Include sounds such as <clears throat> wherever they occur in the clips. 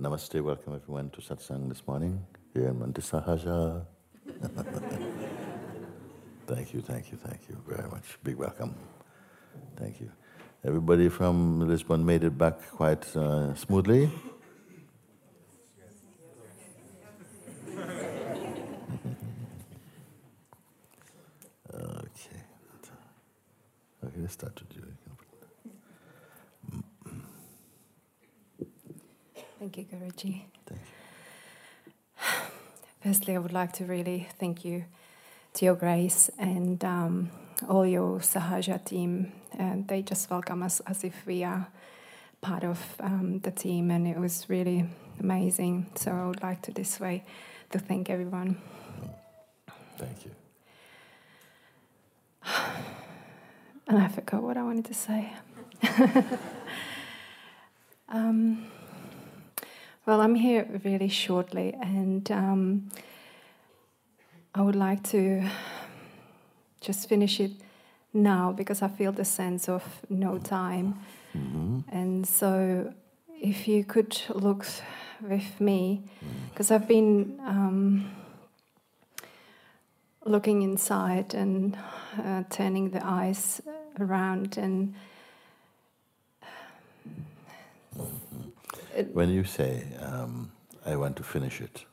Namaste, welcome everyone to satsang this morning here in Monte Sahaja. <laughs> thank you, thank you, thank you very much. Big welcome. Thank you. Everybody from Lisbon made it back quite uh, smoothly. okay. Okay, let's start with you. Thank you, Guruji. Firstly, I would like to really thank you to your grace and um, all your Sahaja team. And they just welcome us as if we are part of um, the team, and it was really amazing. So I would like to this way to thank everyone. Thank you. <sighs> And I forgot what I wanted to say. <laughs> um, well, I'm here really shortly, and um, I would like to just finish it now because I feel the sense of no time. hmm And so, if you could look with me, because I've been um, looking inside and uh, turning the eyes around, and it, When you say, um, I want to finish it,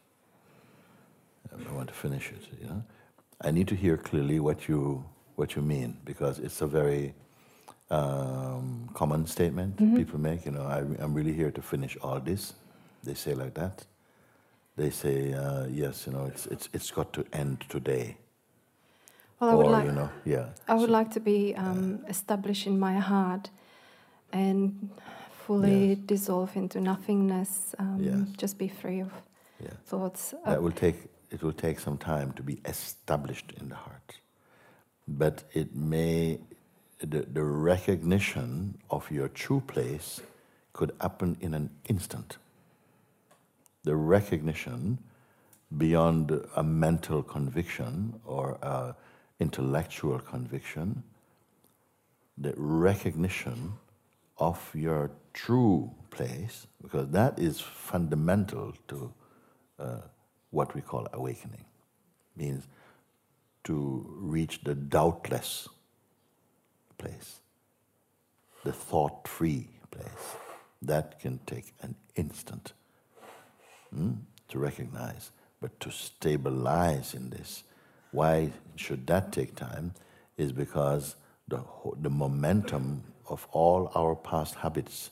um, I want to finish it, you know, I need to hear clearly what you, what you mean because it's a very um, common statement Mhm. people make, you know, I, I'm really here to finish all this. They say like that. They say, uh, yes, you know, it's, it's, it's got to end today. well, I would like you know, yeah. I would So- like to be um, established in my heart and fully Yes. dissolve into nothingness. Um, Yes. Just be free of yeah. thoughts. That will take it will take some time to be established in the heart. But it may the, the recognition of your true place could happen in an instant. The recognition beyond a mental conviction or a intellectual conviction, the recognition of your true place, because that is fundamental to uh, what we call awakening. Means to reach the doubtless place, the thought free place. That can take an instant hmm, to recognize. But to stabilize in this, why should that take time? Is because the, the momentum of all our past habits,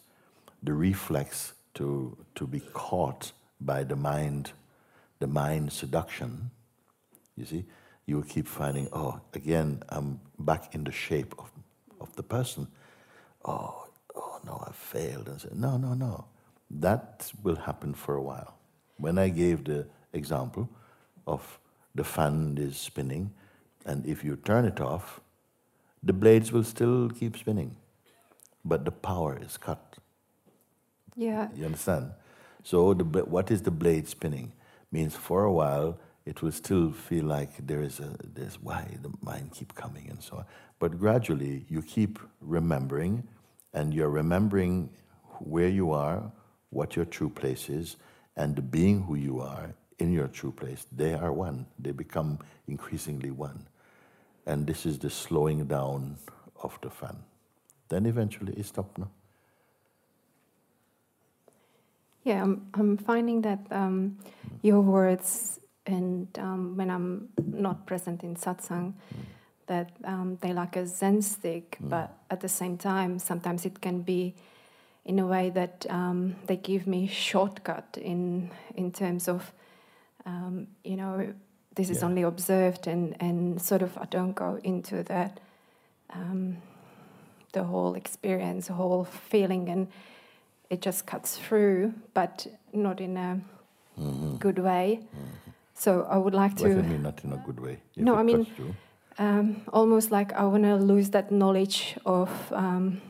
the reflex to, to be caught by the mind, the mind seduction, you see, you will keep finding, oh, again, I'm back in the shape of, of the person. Oh, oh no, I failed. And say, no, no, no. That will happen for a while. When I gave the example of the fan is spinning, and if you turn it off, the blades will still keep spinning, but the power is cut. yeah, You understand? So the what is the blade spinning? Means for a while it will still feel like there is a there's why the mind keep coming and so on. But gradually you keep remembering, and you're remembering where you are, what your true place is, and the being who you are in your true place. They are one. They become increasingly one, and this is the slowing down of the fan. Then eventually it stops. No. yeah. I'm, I'm finding that um, your words and um, when I'm not present in satsang, that um, they like a Zen stick, Mm. but at the same time, sometimes it can be in a way that um, they give me shortcut in in terms of um, you know this is Yeah. only observed and and sort of I don't go into that um, the whole experience, the whole feeling, and it just cuts through, but not in a Mhm. good way. Mhm. So I would like you to mean not in a good way? No, I mean- um, almost like I want to lose that knowledge of um,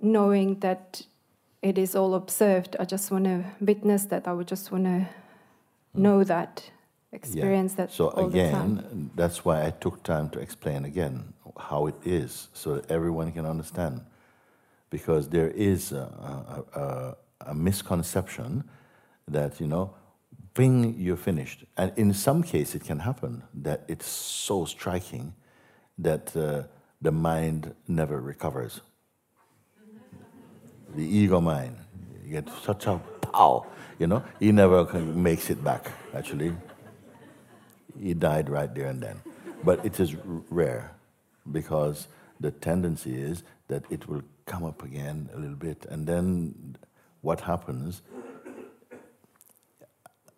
knowing that it is all observed. I just want to witness that. I would just want to know that, experience that So all the time. again, that's why I took time to explain again how it is, so that everyone can understand. Because there is a, a, a, a misconception that you know, bing, you're finished, and in some cases it can happen that it's so striking that uh, the mind never recovers. <laughs> The ego mind, you get such a pow, you know, he never makes it back. Actually, he died right there and then. But it is rare because the tendency is that it will come up again a little bit, and then what happens?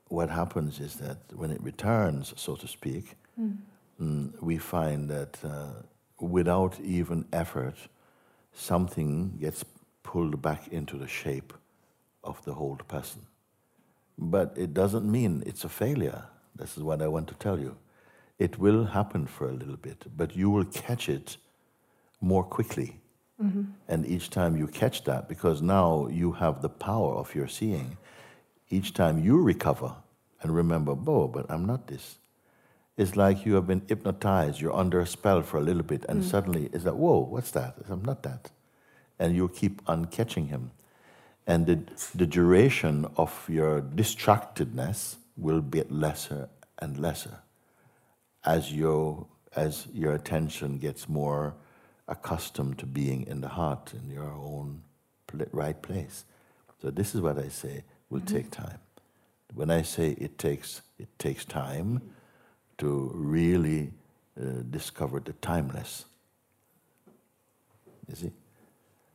What happens is that when it returns, so to speak, mm, we find that uh, without even effort, something gets pulled back into the shape of the whole person. But it doesn't mean it's a failure. This is what I want to tell you. It will happen for a little bit, but you will catch it more quickly. Mm-hmm. And each time you catch that, because now you have the power of your seeing, each time you recover and remember, oh, but I'm not this. It's like you have been hypnotized, you're under a spell for a little bit, and mm. suddenly it's like, whoa, what's that? I'm not that. And you keep on catching him. And the, the duration of your distractedness will get lesser and lesser as your, as your attention gets more accustomed to being in the heart, in your own pl- right place. So this is what I say will take time. When I say it takes, it takes time to really uh, discover the timeless. You see?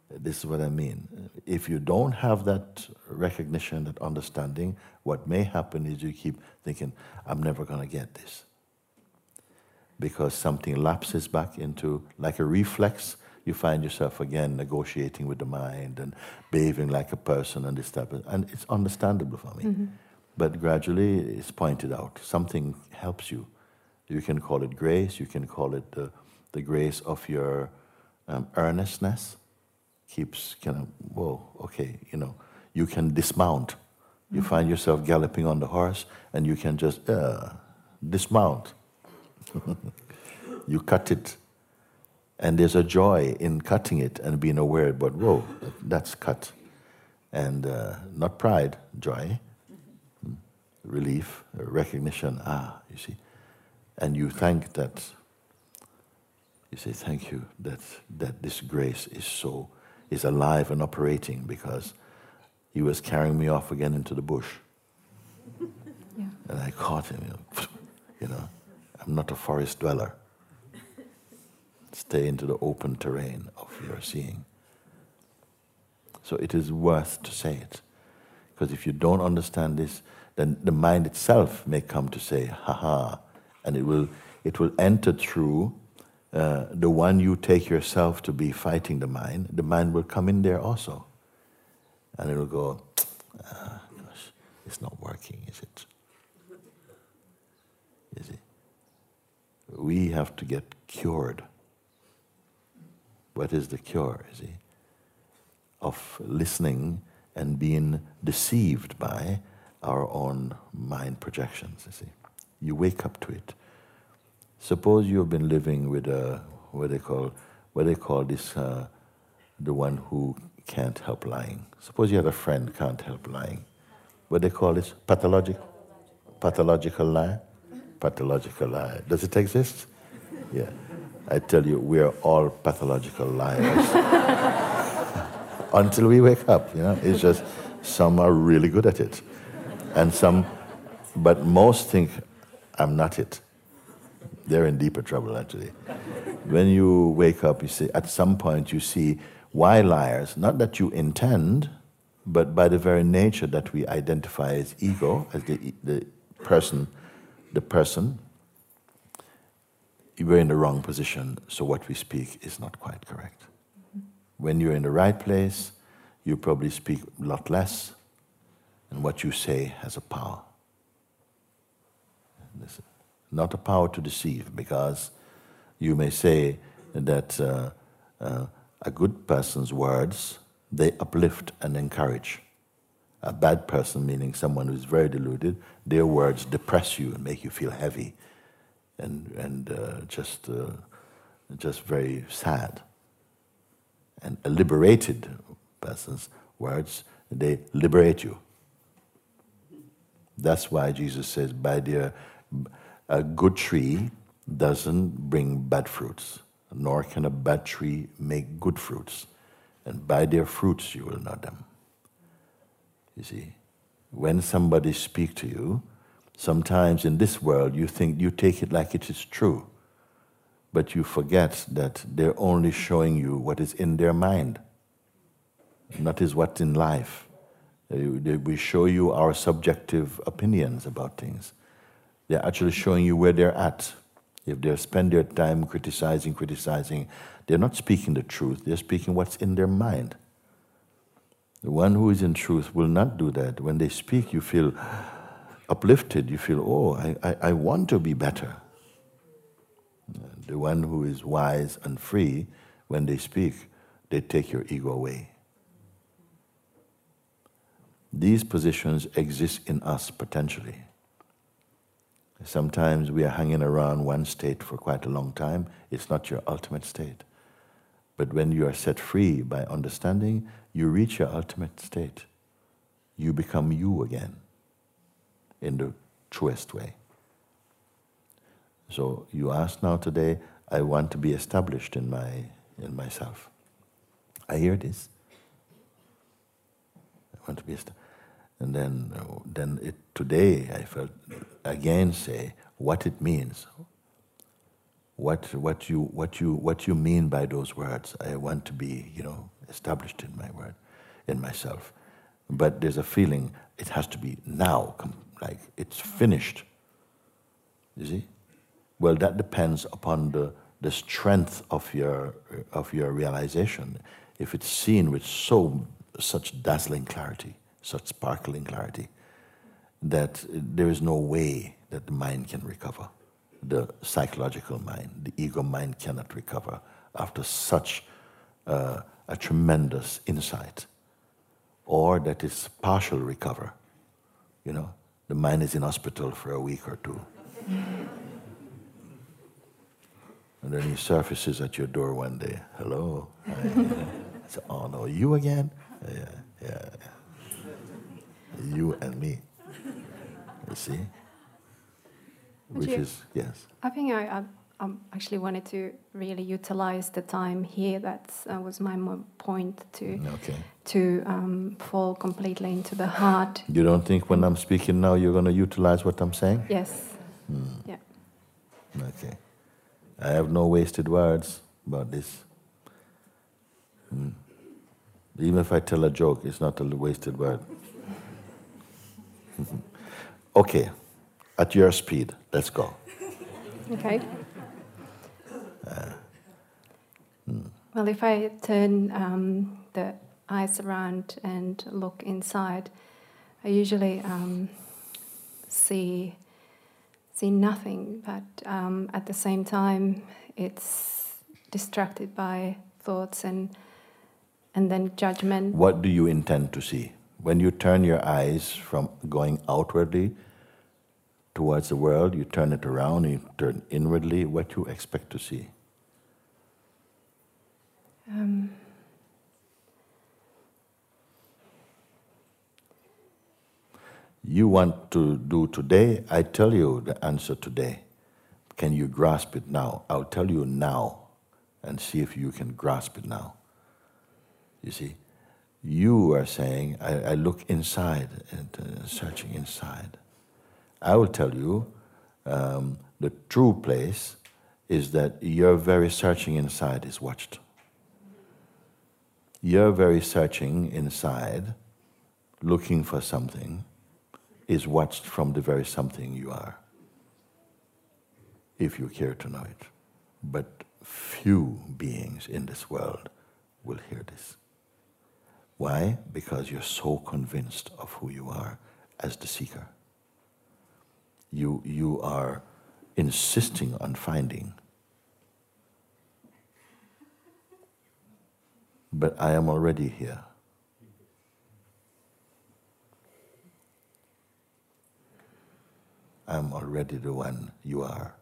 This is what I mean. If you don't have that recognition, that understanding, what may happen is you keep thinking, I'm never going to get this. Because something lapses back into, like a reflex, you find yourself again negotiating with the mind and behaving like a person and this type of, and it's understandable for me. But gradually it's pointed out. Something helps you. You can call it grace, you can call it the, the grace of your um, earnestness keeps kind of, whoa, okay, you know, you can dismount. You find yourself galloping on the horse and you can just uh, dismount. <laughs> you cut it. And there's a joy in cutting it and being aware, but whoa, that's cut. And uh, not pride, joy, mm, relief, recognition, ah, you see. And you thank that, you say, thank you that, that this grace is so is alive and operating because he was carrying me off again into the bush. Yeah. And I caught him, you know, <laughs> you know. I'm not a forest dweller. Stay into the open terrain of your seeing. So it is worth to say it. Because if you don't understand this, then the mind itself may come to say, haha, and it will, it will enter through uh, the one you take yourself to be fighting the mind, the mind will come in there also. And it will go, ah, gosh, it's not working, is it? Is it? We have to get cured. What is the cure, is it? Of listening and being deceived by our own mind projections, you see. You wake up to it. Suppose you have been living with a what they call what they call this uh, the one who can't help lying. Suppose you had a friend can't help lying. What they call this pathological pathological lie. Pathological lie. Does it exist? Yeah. I tell you, we are all pathological liars. <laughs> Until we wake up, you know. It's just some are really good at it, and some, but most think I'm not it they're in deeper trouble actually. When you wake up, you see, at some point you see why liars, not that you intend, but by the very nature that we identify as ego, as the, the person, the person, we're in the wrong position, so what we speak is not quite correct. When you're in the right place, you probably speak a lot less, and what you say has a power. Not a power to deceive, because you may say that uh, uh, a good person's words they uplift and encourage. A bad person, meaning someone who's very deluded, their words depress you and make you feel heavy and, and uh, just, uh, just very sad. And a liberated person's words, they liberate you. That's why Jesus says, by their, a good tree doesn't bring bad fruits, nor can a bad tree make good fruits. And by their fruits you will know them. You see, when somebody speaks to you, sometimes in this world you think you take it like it is true, but you forget that they're only showing you what is in their mind, not is what's in life. We show you our subjective opinions about things. They're actually showing you where they're at. If they spend their time criticizing, criticizing, they're not speaking the truth, they're speaking what's in their mind. The one who is in truth will not do that. When they speak, you feel uplifted, you feel, oh, I, I, I want to be better. The one who is wise and free, when they speak, they take your ego away. These positions exist in us potentially. Sometimes we are hanging around one state for quite a long time. It's not your ultimate state. But when you are set free by understanding, you reach your ultimate state. You become you again in the truest way. So you ask now today, I want to be established in my in myself. I hear this. I want to be established. And then, then it, today I felt again say what it means. What, what, you, what, you, what you mean by those words. I want to be, you know, established in my word, in myself. But there's a feeling it has to be now, like it's finished. You see? Well, that depends upon the, the strength of your, of your realization. If it's seen with so such dazzling clarity, such sparkling clarity, that there is no way that the mind can recover. The psychological mind, the ego mind cannot recover after such uh, a tremendous insight, or that is partial recover. You know, the mind is in hospital for a week or two. <laughs> and then he surfaces at your door one day. Hello. I say, oh no, you again? Yeah, yeah you and me. You see? Which you, is, yes. I think I, I um, actually wanted to really utilize the time here. That uh, was my point to okay. to um, fall completely into the heart. You don't think when I'm speaking now you're going to utilize what I'm saying? Yes. Hmm. Yeah. Okay. I have no wasted words about this. Hmm. Even if I tell a joke, it's not a wasted word. <laughs> okay, at your speed, let's go. Okay. Uh, Well, if I turn um, the eyes around and look inside, I usually um, see see nothing, but um, at the same time, it's distracted by thoughts and and then judgment. What do you intend to see? When you turn your eyes from going outwardly towards the world, you turn it around, you turn inwardly, what you expect to see? Um, you want to do today, I tell you the answer today. Can you grasp it now? I'll tell you now and see if you can grasp it now. You see? You are saying, I, I look inside and uh, searching inside. I will tell you um, the true place is that your very searching inside is watched. Your very searching inside, looking for something, is watched from the very something you are, if you care to know it. But few beings in this world will hear this. Why? Because you're so convinced of who you are as the seeker. You, you are insisting on finding. but I am already here. I'm already the one you are.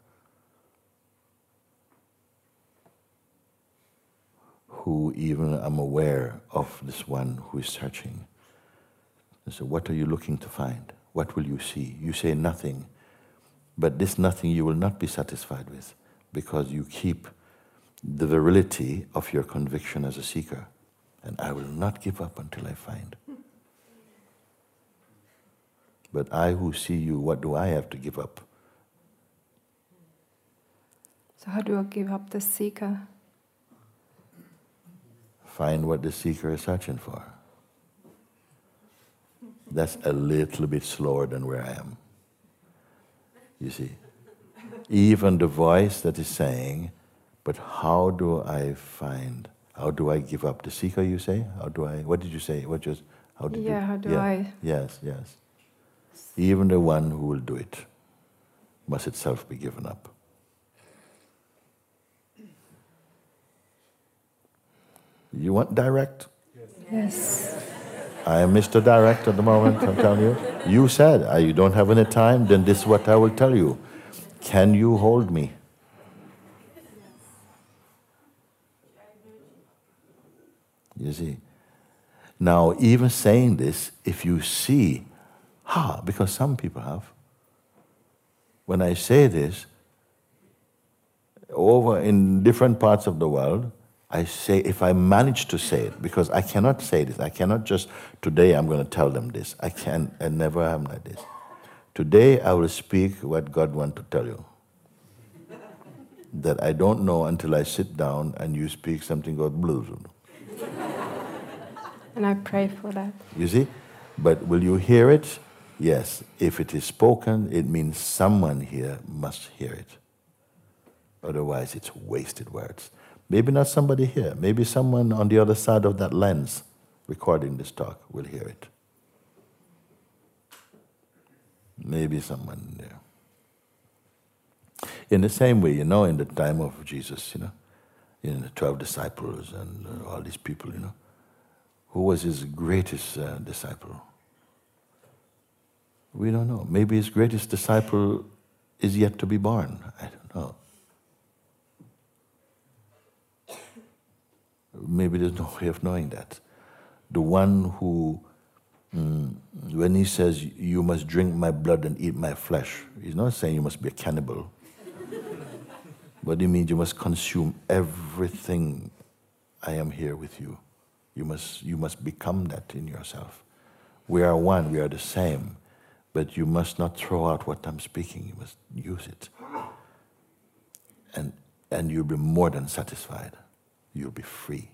Who even am aware of this one who is searching. And so, what are you looking to find? What will you see? You say nothing, but this nothing you will not be satisfied with because you keep the virility of your conviction as a seeker. And I will not give up until I find. But I who see you, what do I have to give up? So, how do I give up the seeker? Find what the seeker is searching for. That's a little bit slower than where I am. You see? Even the voice that is saying, but how do I find, how do I give up the seeker, you say? How do I, what did you say? What just, how did yeah, you? how do yeah. I? Yes, yes. Even the one who will do it must itself be given up. You want direct? Yes. I am Mr. Direct at the moment, I'm telling you. You said, you don't have any time, then this is what I will tell you. Can you hold me? You see? Now, even saying this, if you see Ha, because some people have. When I say this, over in different parts of the world, I say, if I manage to say it, because I cannot say this, I cannot just, today I'm going to tell them this. I can I never am like this. Today I will speak what God wants to tell you. that I don't know until I sit down and you speak something called blues. And I pray for that. You see? But will you hear it? Yes, if it is spoken, it means someone here must hear it. Otherwise, it's wasted words. Maybe not somebody here, maybe someone on the other side of that lens recording this talk will hear it. Maybe someone there. In the same way, you know, in the time of Jesus, you know, in the 12 disciples and uh, all these people, you know, who was his greatest uh, disciple? We don't know. Maybe his greatest disciple is yet to be born. I don't know. Maybe there's no <laughs> way of knowing that. The one who, mm, when he says, You must drink my blood and eat my flesh, he's not saying you must be a cannibal. But he means you must consume everything I am here with you. You must, you must become that in yourself. We are one, we are the same. But you must not throw out what I'm speaking, you must use it. And, and you'll be more than satisfied. You'll be free.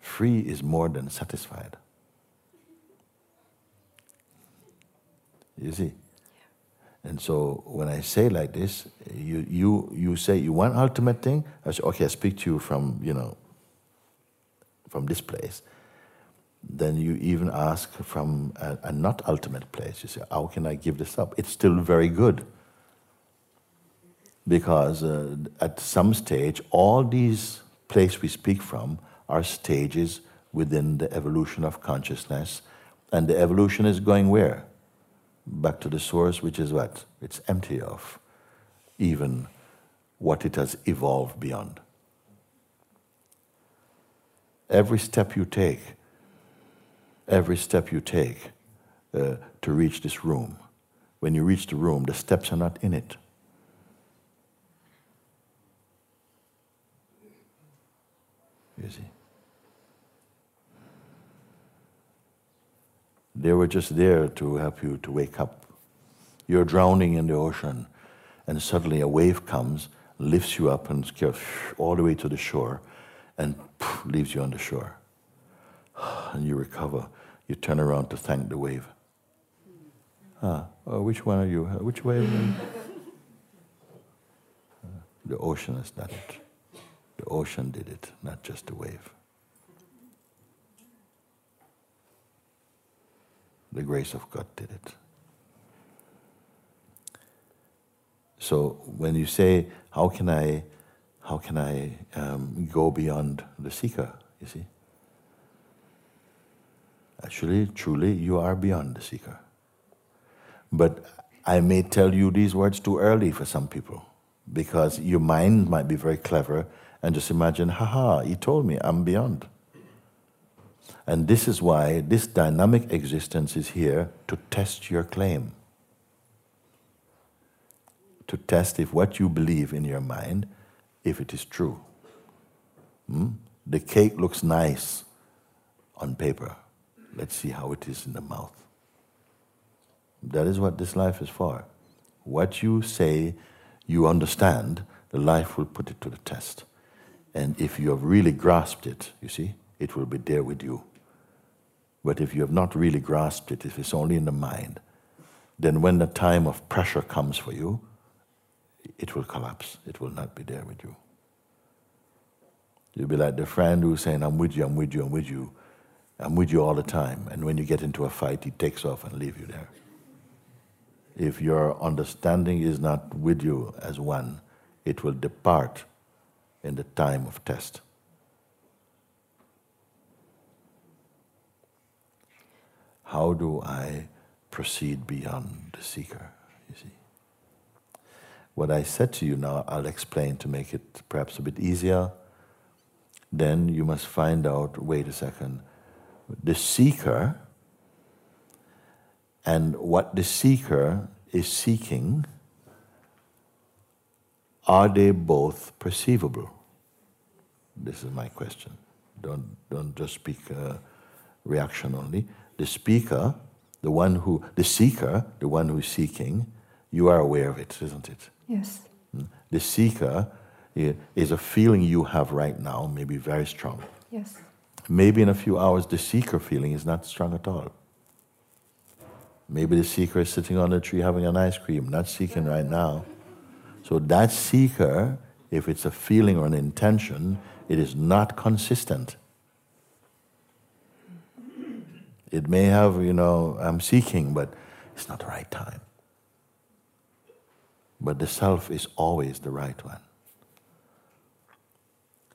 Free is more than satisfied. You see? And so when I say like this, you, you, you say you want ultimate thing, I say, okay, I speak to you from, you know, from this place then you even ask from a, a, not ultimate place. You say, How can I give this up? It's still very good. Because uh, at some stage, all these places we speak from are stages within the evolution of consciousness. And the evolution is going where? Back to the source, which is what? It's empty of even what it has evolved beyond. Every step you take every step you take uh, to reach this room. When you reach the room, the steps are not in it. You see? They were just there to help you to wake up. You're drowning in the ocean, and suddenly a wave comes, lifts you up, and scares all the way to the shore, and leaves you on the shore. <sighs> And you recover you turn around to thank the wave. Ah, oh, which one are you? Which wave? <laughs> uh, the ocean has done it. The ocean did it, not just the wave. The grace of God did it. So when you say, "How can I, how can I um, go beyond the seeker?" You see. Actually, truly, you are beyond the seeker. But I may tell you these words too early for some people because your mind might be very clever and just imagine, haha, he told me I'm beyond. And this is why this dynamic existence is here to test your claim. To test if what you believe in your mind, if it is true. Hmm? The cake looks nice on paper. Let's see how it is in the mouth. That is what this life is for. What you say you understand, the life will put it to the test. And if you have really grasped it, you see, it will be there with you. But if you have not really grasped it, if it's only in the mind, then when the time of pressure comes for you, it will collapse. It will not be there with you. You'll be like the friend who's saying, I'm with you, I'm with you, I'm with you. I'm with you all the time. And when you get into a fight, he takes off and leaves you there. If your understanding is not with you as one, it will depart in the time of test. How do I proceed beyond the seeker? You see. What I said to you now, I'll explain to make it perhaps a bit easier. Then you must find out wait a second, the seeker and what the seeker is seeking, are they both perceivable? This is my question. Don't, don't just speak uh, reaction only. The speaker, the one who, the seeker, the one who is seeking, you are aware of it, isn't it? Yes. Hmm? The seeker is a feeling you have right now, maybe very strong. Yes. Maybe in a few hours, the seeker feeling is not strong at all. Maybe the seeker is sitting on a tree having an ice cream, not seeking right now. So that seeker, if it's a feeling or an intention, it is not consistent. It may have, you know, I'm seeking, but it's not the right time. But the self is always the right one.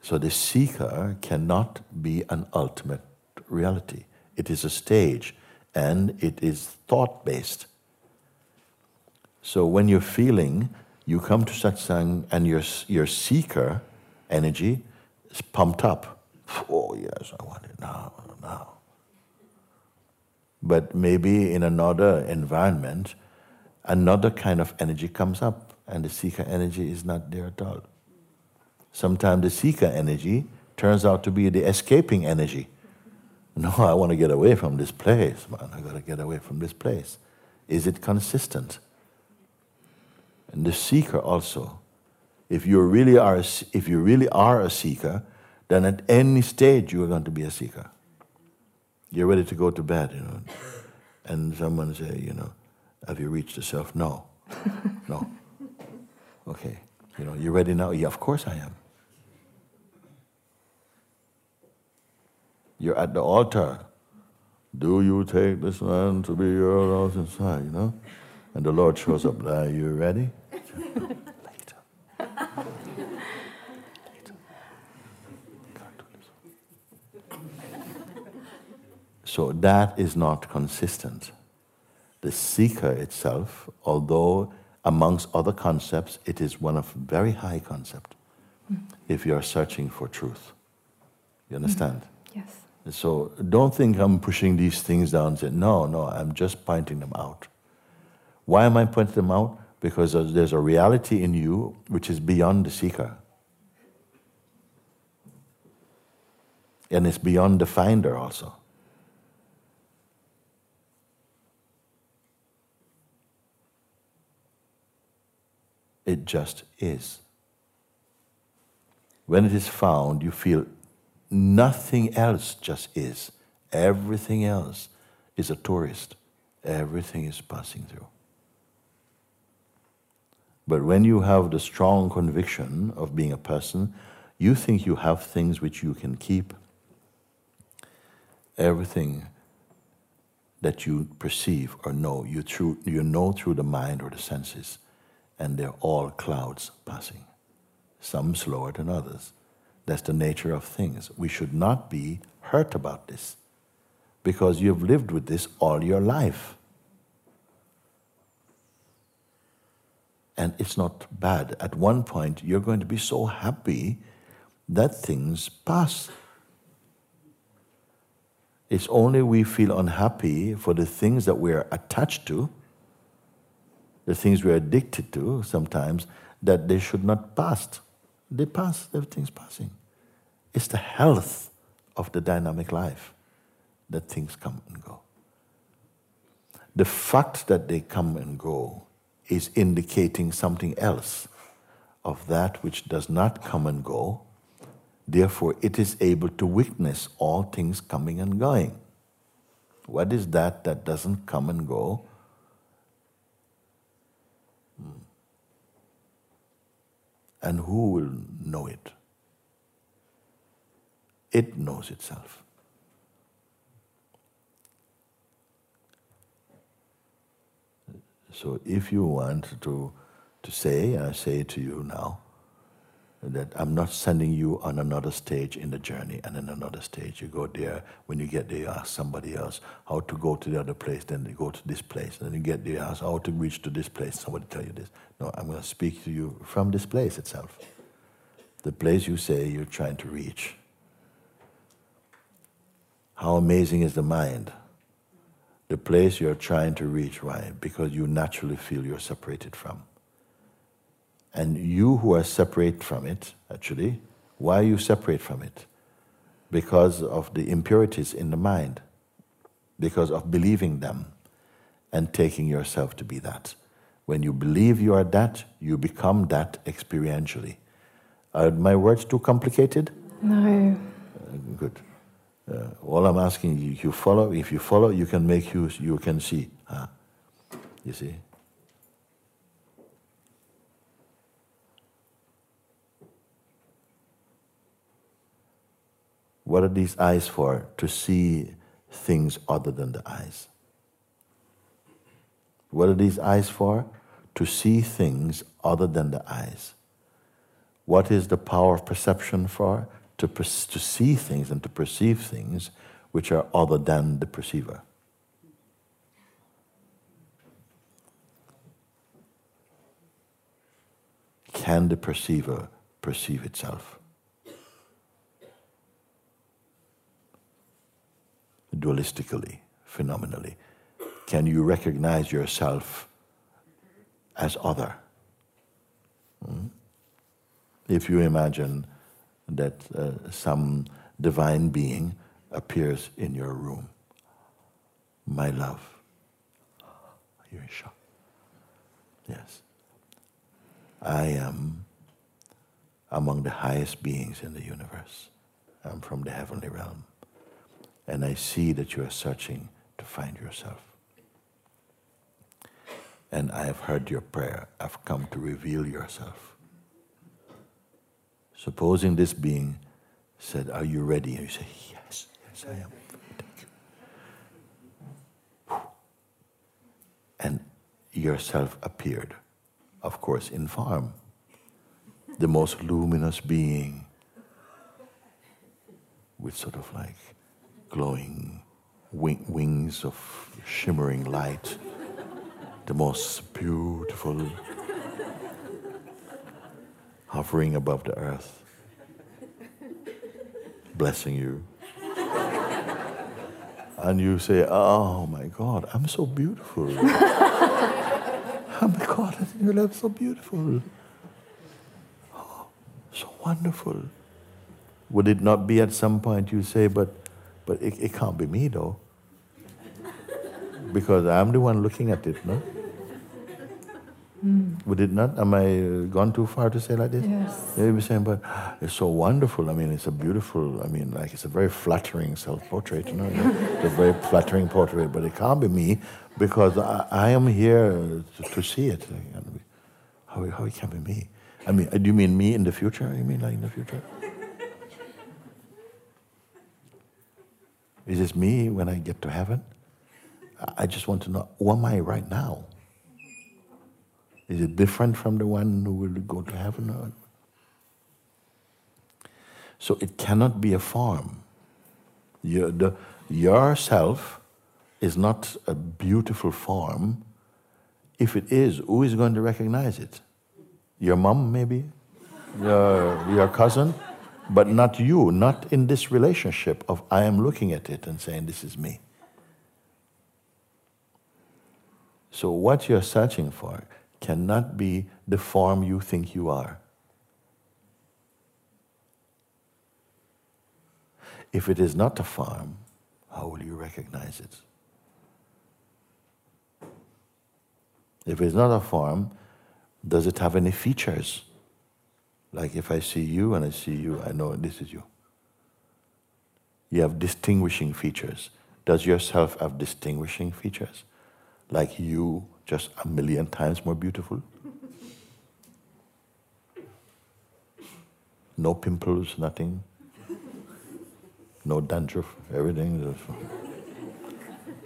So the seeker cannot be an ultimate reality. It is a stage and it is thought based. So when you're feeling, you come to satsang and your, your seeker energy is pumped up. Oh, yes, I want it now, now. But maybe in another environment, another kind of energy comes up, and the seeker energy is not there at all. Sometimes the seeker energy turns out to be the escaping energy. No, I want to get away from this place, man. I got to get away from this place. Is it consistent? And the seeker also. If you really are, if you really are a seeker, then at any stage you are going to be a seeker. You're ready to go to bed, you know, and someone say, you know, have you reached the self? No, <laughs> no. Okay, you know, you ready now? Yeah, of course I am. You're at the altar. Do you take this man to be your Lord inside, you know? And the Lord shows up. Are you ready? <laughs> Later. So that is not consistent. The seeker itself, although amongst other concepts, it is one of very high concept. If you are searching for truth, you understand? Mm-hmm. Yes. So don't think I'm pushing these things down and say, no, no, I'm just pointing them out. Why am I pointing them out? Because there's a reality in you which is beyond the seeker. And it's beyond the finder also. It just is. When it is found, you feel Nothing else just is. Everything else is a tourist. Everything is passing through. But when you have the strong conviction of being a person, you think you have things which you can keep. Everything that you perceive or know, you, through, you know through the mind or the senses, and they're all clouds passing, some slower than others. That's the nature of things. We should not be hurt about this because you've lived with this all your life. And it's not bad. At one point, you're going to be so happy that things pass. It's only we feel unhappy for the things that we're attached to, the things we're addicted to sometimes, that they should not pass. They pass, everything's passing. It's the health of the dynamic life that things come and go. The fact that they come and go is indicating something else of that which does not come and go. Therefore, it is able to witness all things coming and going. What is that that doesn't come and go? And who will know it? It knows itself. So if you want to, to say, I say to you now, that I'm not sending you on another stage in the journey and in another stage. You go there, when you get there, you ask somebody else how to go to the other place, then you go to this place, and then you get there, you ask how to reach to this place, somebody tell you this. No, I'm going to speak to you from this place itself. The place you say you're trying to reach. How amazing is the mind? The place you're trying to reach, right? Because you naturally feel you're separated from. And you who are separate from it, actually, why are you separate from it? Because of the impurities in the mind, because of believing them and taking yourself to be that. When you believe you are that, you become that experientially. Are my words too complicated? No. Uh, good. Uh, all I'm asking you, you follow. If you follow, you can make use. You can see. Huh? You see. What are these eyes for? To see things other than the eyes. What are these eyes for? To see things other than the eyes. What is the power of perception for? To, per- to see things and to perceive things which are other than the perceiver. Can the perceiver perceive itself? Dualistically, phenomenally. Can you recognize yourself as other? Hmm? If you imagine that uh, some divine being appears in your room, my love, you're in shock. Yes. I am among the highest beings in the universe. I'm from the heavenly realm. And I see that you are searching to find yourself. And I have heard your prayer. I've come to reveal yourself. Supposing this being said, Are you ready? And you say, Yes, yes, I am. And yourself appeared, of course, in form. The most luminous being with sort of like glowing wing- wings of shimmering light, the most beautiful hovering above the earth, blessing you. And you say, Oh my God, I'm so beautiful. <laughs> oh my God, I think you look so beautiful. Oh, <gasps> so wonderful. Would it not be at some point you say, But, but it, it can't be me though? Because I'm the one looking at it, no? Mm. Would it not? Am I uh, gone too far to say like this? Yes. Yeah, you were saying, but it's so wonderful. I mean, it's a beautiful, I mean, like it's a very flattering self-portrait, you know? it's a very flattering portrait, but it can't be me because I, I am here to, to see it. How, how it can be me? I mean, do you mean me in the future? You mean like in the future? Is this me when I get to heaven? I just want to know, who am I right now? Is it different from the one who will go to heaven? So it cannot be a form. Your, the, yourself is not a beautiful form, If it is, who is going to recognize it? Your mom, maybe? Your, your cousin? But not you, not in this relationship of I am looking at it and saying, This is me. So, what you're searching for cannot be the form you think you are. If it is not a form, how will you recognize it? If it's not a form, does it have any features? Like if I see you and I see you, I know this is you. You have distinguishing features. Does yourself have distinguishing features? Like you, just a million times more beautiful? No pimples, nothing. No dandruff, everything.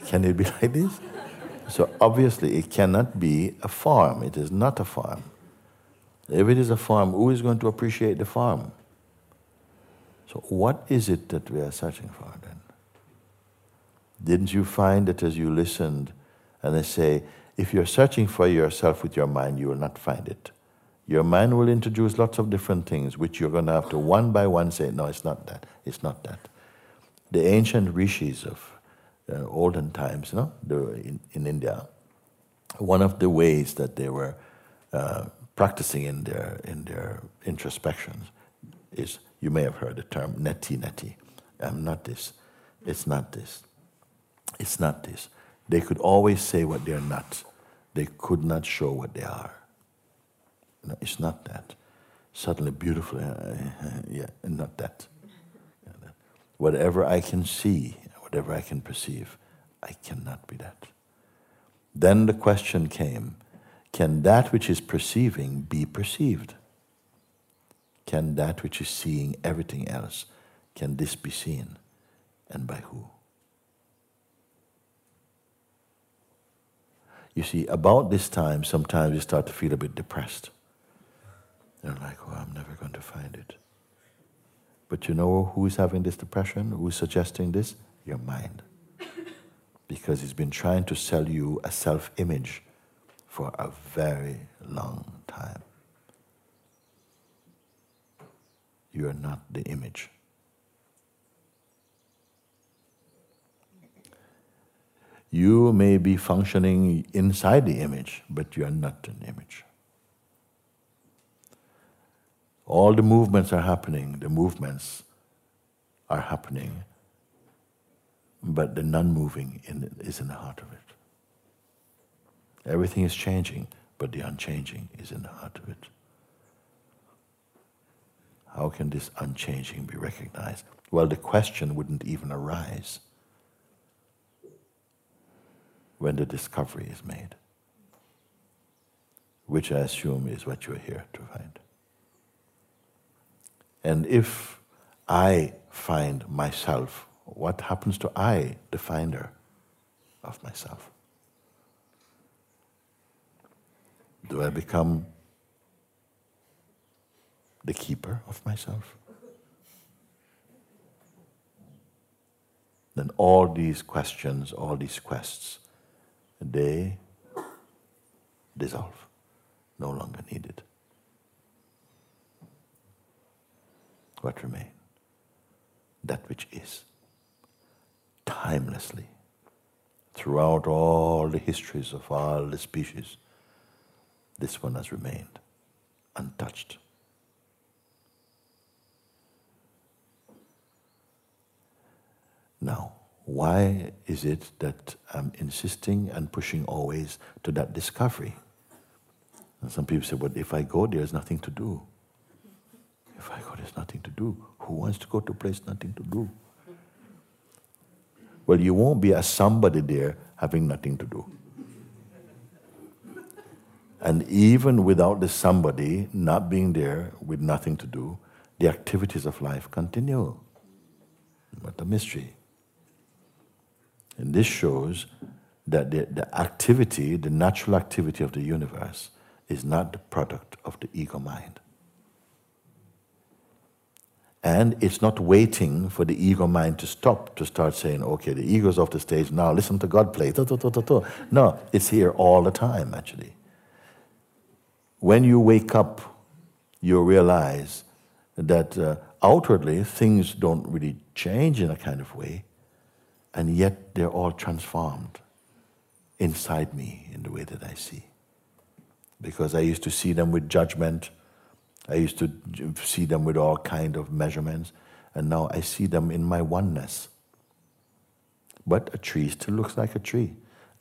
Can it be like this? So obviously, it cannot be a farm. It is not a farm. If it is a farm, who is going to appreciate the farm? So, what is it that we are searching for then? Didn't you find that as you listened, and I say, if you're searching for yourself with your mind, you will not find it. Your mind will introduce lots of different things, which you're going to have to one by one say, no, it's not that, it's not that. The ancient rishis of uh, olden times, know, in, in India, one of the ways that they were uh, practicing in their, in their introspections is, you may have heard the term neti neti. I'm not this. It's not this. It's not this. They could always say what they're not. They could not show what they are. No, it's not that. Suddenly beautiful, uh, yeah, not that. Whatever I can see, whatever I can perceive, I cannot be that. Then the question came can that which is perceiving be perceived? Can that which is seeing everything else, can this be seen? And by who? You see, about this time, sometimes you start to feel a bit depressed. You're like, oh, I'm never going to find it. But you know who is having this depression? Who is suggesting this? Your mind. <laughs> Because he's been trying to sell you a self image for a very long time. You are not the image. You may be functioning inside the image, but you are not an image. All the movements are happening, the movements are happening, but the non moving is in the heart of it. Everything is changing, but the unchanging is in the heart of it. How can this unchanging be recognized? Well, the question wouldn't even arise when the discovery is made, which I assume is what you're here to find. And if I find myself, what happens to I, the finder of myself? Do I become the keeper of myself? Then all these questions, all these quests, they dissolve, no longer needed. What remains? That which is, timelessly, throughout all the histories of all the species this one has remained untouched. Now, why is it that I'm insisting and pushing always to that discovery? And some people say, well, if I go, there's nothing to do. If I go, there's nothing to do. Who wants to go to a place nothing to do? Well, you won't be a somebody there having nothing to do. And even without the somebody not being there with nothing to do, the activities of life continue. What a mystery. And this shows that the, the activity, the natural activity of the universe, is not the product of the ego mind. And it's not waiting for the ego mind to stop to start saying, okay, the ego's off the stage, now listen to God play. No, it's here all the time, actually. When you wake up, you realize that uh, outwardly things don't really change in a kind of way, and yet they're all transformed inside me in the way that I see. Because I used to see them with judgment, I used to see them with all kind of measurements, and now I see them in my oneness. But a tree still looks like a tree.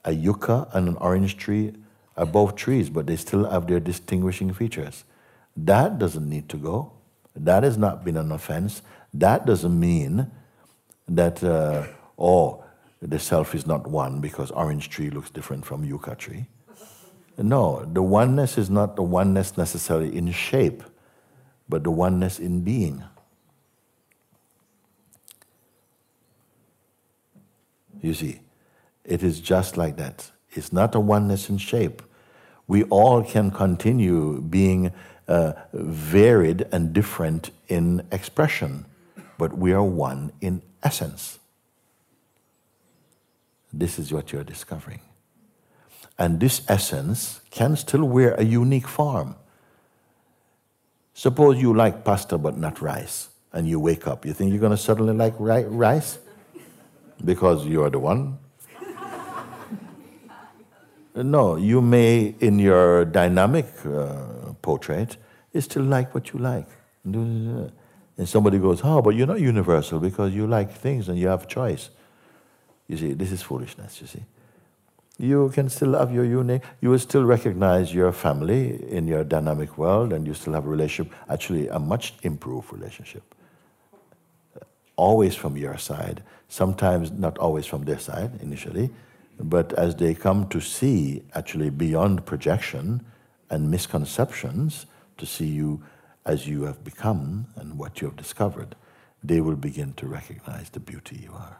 A yucca and an orange tree are both trees, but they still have their distinguishing features. That doesn't need to go. That has not been an offense. That doesn't mean that, uh, oh, the self is not one because orange tree looks different from yucca tree. No, the oneness is not the oneness necessarily in shape but the oneness in being. You see, it is just like that. It's not a oneness in shape. We all can continue being uh, varied and different in expression, but we are one in essence. This is what you're discovering. And this essence can still wear a unique form. Suppose you like pasta but not rice, and you wake up. You think you're going to suddenly like ri- rice? Because you are the one? No, you may, in your dynamic uh, portrait, you still like what you like. And somebody goes, Oh, but you're not universal because you like things and you have choice. You see, this is foolishness, you see you can still have your unique, you will still recognize your family in your dynamic world and you still have a relationship, actually a much improved relationship. Always from your side, sometimes not always from their side initially, but as they come to see actually beyond projection and misconceptions, to see you as you have become and what you have discovered, they will begin to recognize the beauty you are.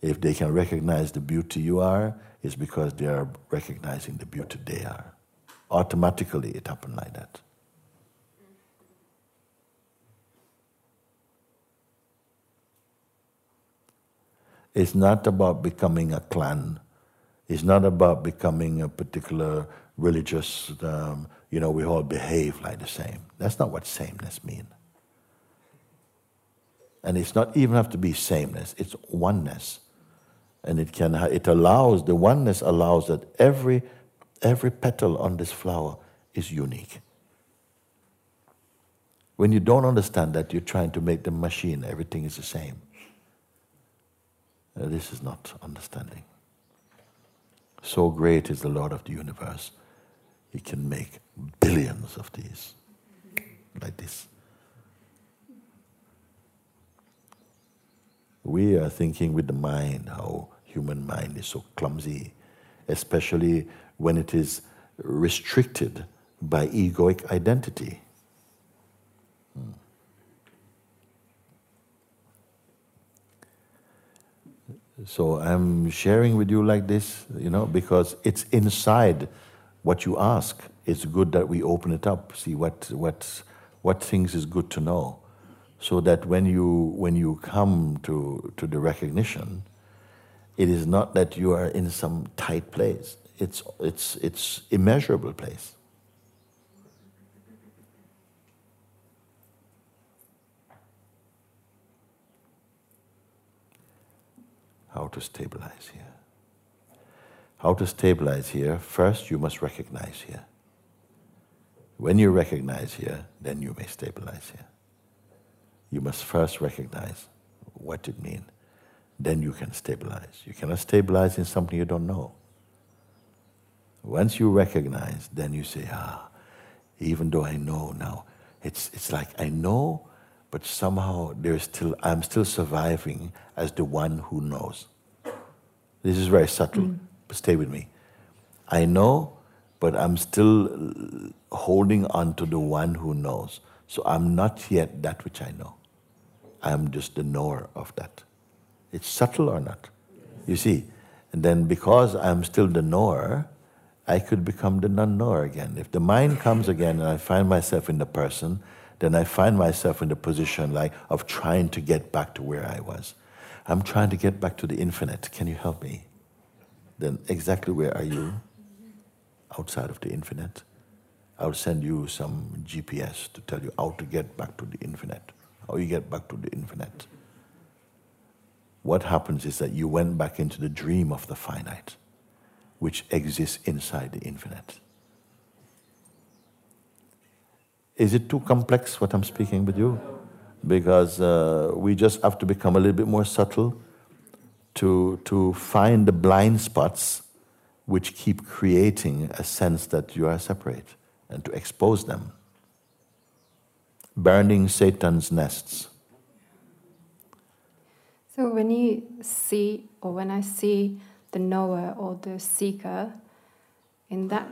If they can recognize the beauty you are, it's because they are recognizing the beauty they are. Automatically, it happened like that. It's not about becoming a clan. It's not about becoming a particular religious, um, you know, we all behave like the same. That's not what sameness means. And it's not even have to be sameness, it's oneness and it can it allows the oneness allows that every every petal on this flower is unique when you don't understand that you're trying to make the machine everything is the same uh, this is not understanding so great is the lord of the universe he can make billions of these like this we are thinking with the mind how human mind is so clumsy, especially when it is restricted by egoic identity. Hmm. So I'm sharing with you like this, you know, because it's inside what you ask. It's good that we open it up, see what what what things is good to know. So that when you when you come to to the recognition it is not that you are in some tight place. It's it's it's immeasurable place how to stabilize here how to stabilize here first you must recognize here when you recognize here then you may stabilize here you must first recognize what it means. Then you can stabilize. You cannot stabilize in something you don't know. Once you recognize, then you say, ah, even though I know now, it's, it's like I know, but somehow there's still, I'm still surviving as the one who knows. This is very subtle, mm. but stay with me. I know, but I'm still holding on to the one who knows. So I'm not yet that which I know. I'm just the knower of that. It's subtle or not? You see, and then because I'm still the knower, I could become the non knower again. If the mind comes again and I find myself in the person, then I find myself in the position like of trying to get back to where I was. I'm trying to get back to the infinite. Can you help me? Then exactly where are you? Outside of the infinite. I'll send you some GPS to tell you how to get back to the infinite. How you get back to the infinite. What happens is that you went back into the dream of the finite, which exists inside the infinite. Is it too complex what I'm speaking with you? Because uh, we just have to become a little bit more subtle to, to find the blind spots which keep creating a sense that you are separate and to expose them. Burning Satan's nests. So when you see, or when I see the knower or the seeker, in that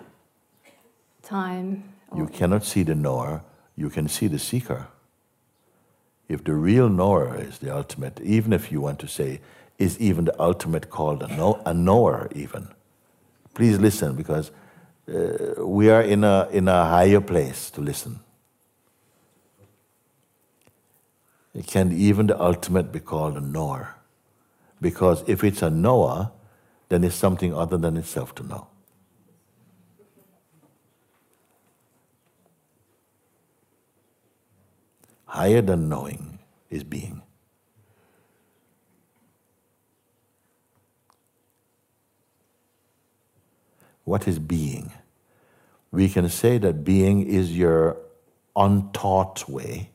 time, you cannot see the knower, you can see the seeker. If the real knower is the ultimate, even if you want to say, is even the ultimate called a, know, a knower, even. Please listen because uh, we are in a, in a higher place to listen. Can even the ultimate be called a knower? Because if it's a knower, then it's something other than itself to know. Higher than knowing is being. What is being? We can say that being is your untaught way,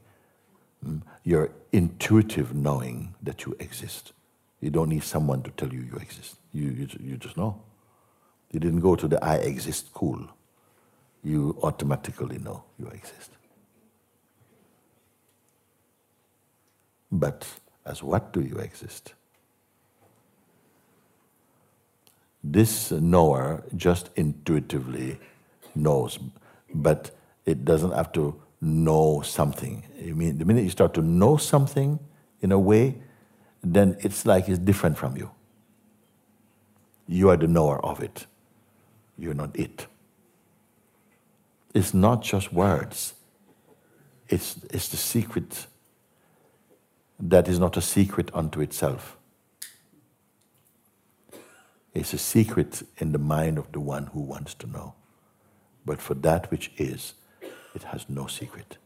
mm, your intuitive knowing that you exist. You don't need someone to tell you you exist. You, you, you just know. You didn't go to the I exist school. You automatically know you exist. But as what do you exist? This knower just intuitively knows, but it doesn't have to know something. I mean, the minute you start to know something in a way, then it's like it's different from you. You are the knower of it. You're not it. It's not just words. It's, it's the secret that is not a secret unto itself. It's a secret in the mind of the one who wants to know. But for that which is, it has no secret.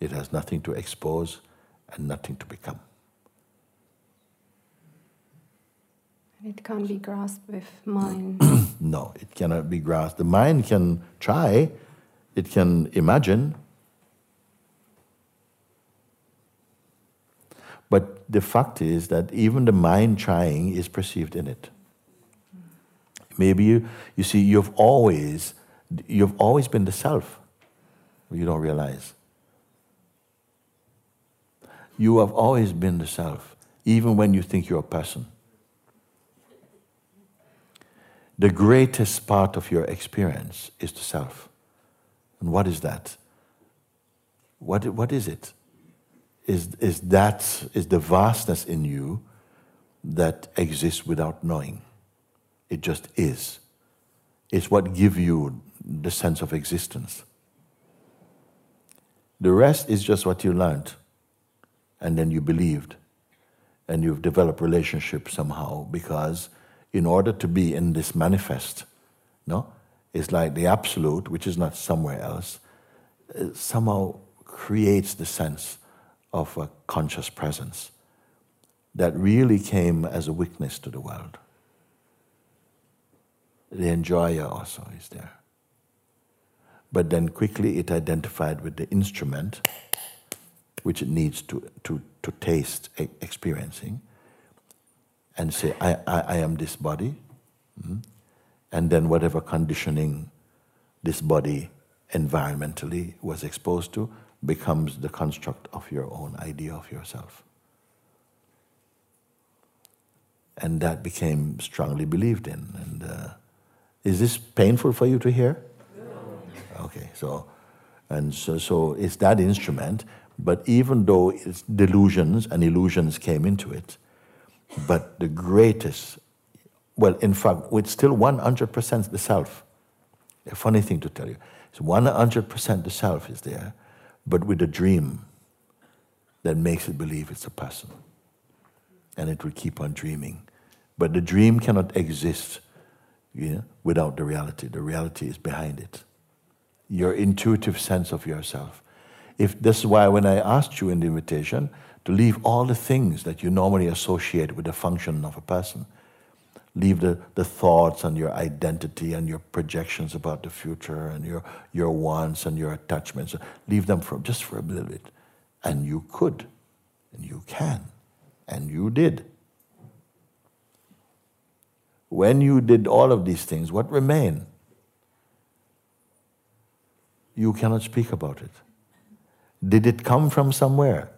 It has nothing to expose and nothing to become. It can't be grasped with mind. <clears throat> no, it cannot be grasped. The mind can try, it can imagine, But the fact is that even the mind trying is perceived in it. Maybe you, you see, you've always, you've always been the self. You don't realize. You have always been the self, even when you think you're a person. The greatest part of your experience is the self. And what is that? What, what is it? Is, is that is the vastness in you that exists without knowing. It just is. It's what gives you the sense of existence. The rest is just what you learned, and then you believed, and you've developed relationship somehow because in order to be in this manifest, no, it's like the absolute, which is not somewhere else, somehow creates the sense of a conscious presence that really came as a witness to the world. The enjoyer also is there. But then quickly it identified with the instrument which it needs to, to, to taste experiencing and say, I, I, I am this body. Mm-hmm. And then whatever conditioning this body environmentally was exposed to, becomes the construct of your own idea of yourself. And that became strongly believed in. And uh, is this painful for you to hear? No. Okay, so and so, so it's that instrument. But even though it's delusions and illusions came into it, but the greatest, well, in fact, it's still 100% the self. A funny thing to tell you It's 100% the self is there, but with a dream that makes it believe it's a person. And it will keep on dreaming. But the dream cannot exist you know, without the reality. The reality is behind it. Your intuitive sense of yourself. If this is why when I asked you in the invitation to leave all the things that you normally associate with the function of a person, leave the, the thoughts and your identity and your projections about the future and your, your wants and your attachments, leave them for just for a little bit. And you could, and you can, and you did. When you did all of these things, what remained? You cannot speak about it. Did it come from somewhere?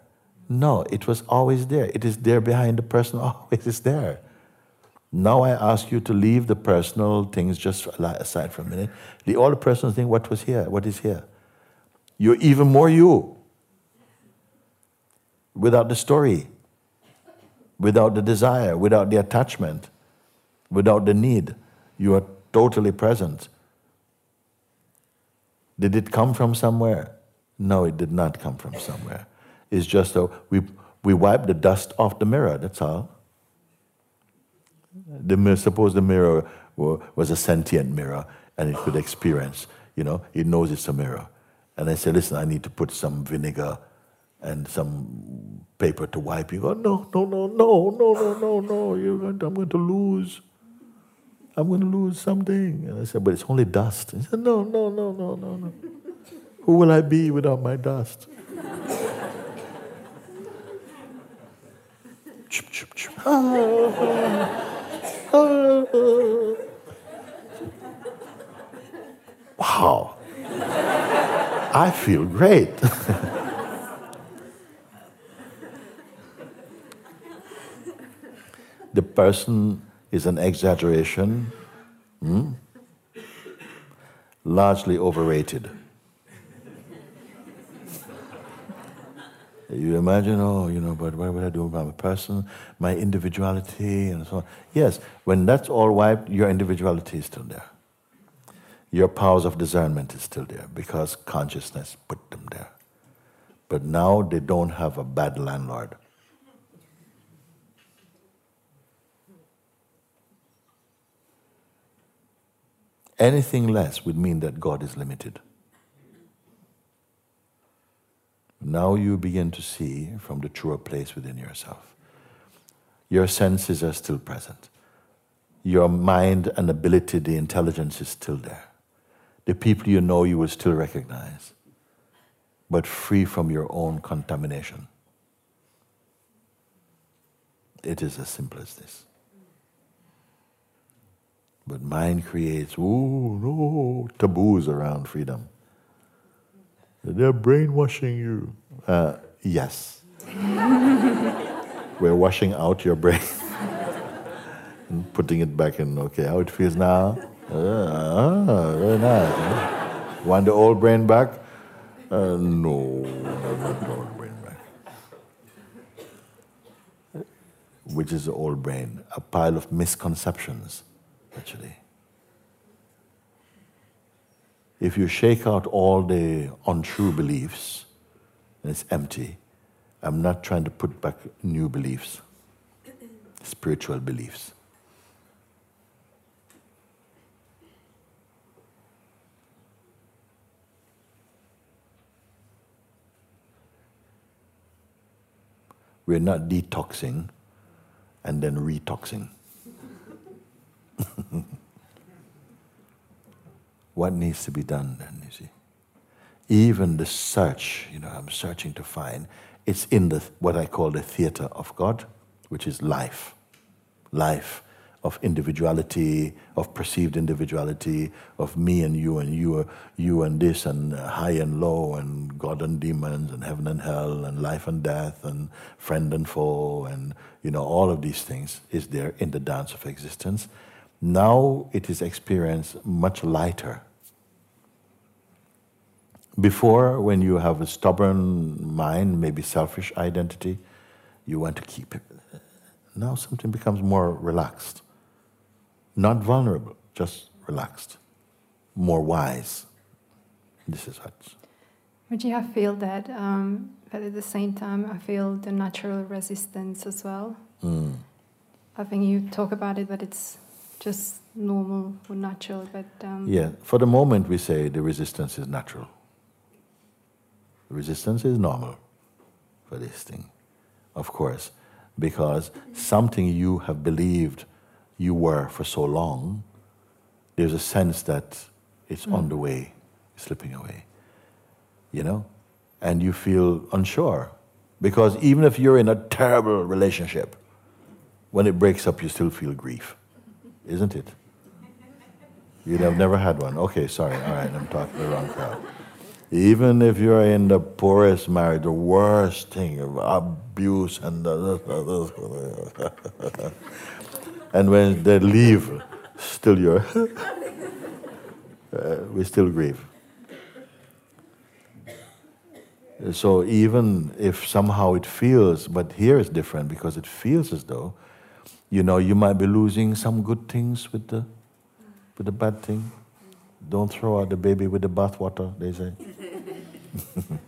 No, it was always there. It is there behind the person, <laughs> always is there. Now I ask you to leave the personal things just aside for a minute. The all the personal thing, what was here? What is here? You're even more you. Without the story, without the desire, without the attachment, without the need. You are totally present. Did it come from somewhere? No, it did not come from somewhere. It's just that we, we wipe the dust off the mirror, that's all. The mirror, suppose the mirror was a sentient mirror and it could experience, you know, it knows it's a mirror. And I say, listen, I need to put some vinegar and some paper to wipe. You go, no, no, no, no, no, no, no, no, You're going to, I'm going to lose. I'm going to lose something. And I said, but it's only dust. He said, no, no, no, no, no, no. Who will I be without my dust? chip, chip, chip. <laughs> wow. I feel great. <laughs> the person is an exaggeration, hmm? largely overrated. You imagine, oh, you know, but what would I do about my person, my individuality, and so on? Yes, when that's all wiped, your individuality is still there. Your powers of discernment is still there because consciousness put them there. But now they don't have a bad landlord. Anything less would mean that God is limited. Now you begin to see from the truer place within yourself. Your senses are still present. Your mind and ability, the intelligence is still there. The people you know you will still recognize, but free from your own contamination. It is as simple as this. But mind creates, oh no, taboos around freedom. They're brainwashing you. Uh, yes. <laughs> We're washing out your brain <laughs> and putting it back in. Okay, how it feels now? Uh, very nice. Want the old brain back? Uh, no, not the old brain back. Which is the old brain? A pile of misconceptions, actually if you shake out all the untrue beliefs, and it's empty. I'm not trying to put back new beliefs, spiritual beliefs. We're not detoxing and then retoxing. <laughs> what needs to be done then, you see? Even the search, you know, I'm searching to find, it's in the what I call the theater of God, which is life. Life of individuality, of perceived individuality, of me and you and you, you and this, and high and low, and God and demons, and heaven and hell, and life and death, and friend and foe, and you know all of these things is there in the dance of existence. Now it is experienced much lighter. Before, when you have a stubborn mind, maybe selfish identity, you want to keep it. Now something becomes more relaxed. Not vulnerable, just relaxed. More wise. This is what. Yeah, I feel that, um, but at the same time, I feel the natural resistance as well. Mm. I think you talk about it, but it's just normal or natural. But um, Yeah, for the moment we say the resistance is natural. The resistance is normal for this thing, of course, because something you have believed you were for so long, there's a sense that it's on the way, slipping away, you know? And you feel unsure. Because even if you're in a terrible relationship, when it breaks up, you still feel grief, isn't it? You'd have never had one. Okay, sorry. All right, I'm talking to the wrong crowd. Even if you're in the poorest marriage, the worst thing of abuse and and when they leave, still you're <laughs> uh, we still grieve. So even if somehow it feels, but here it's different because it feels as though, you know, you might be losing some good things with the with the bad thing. Don't throw out the baby with the bathwater, they say. <laughs>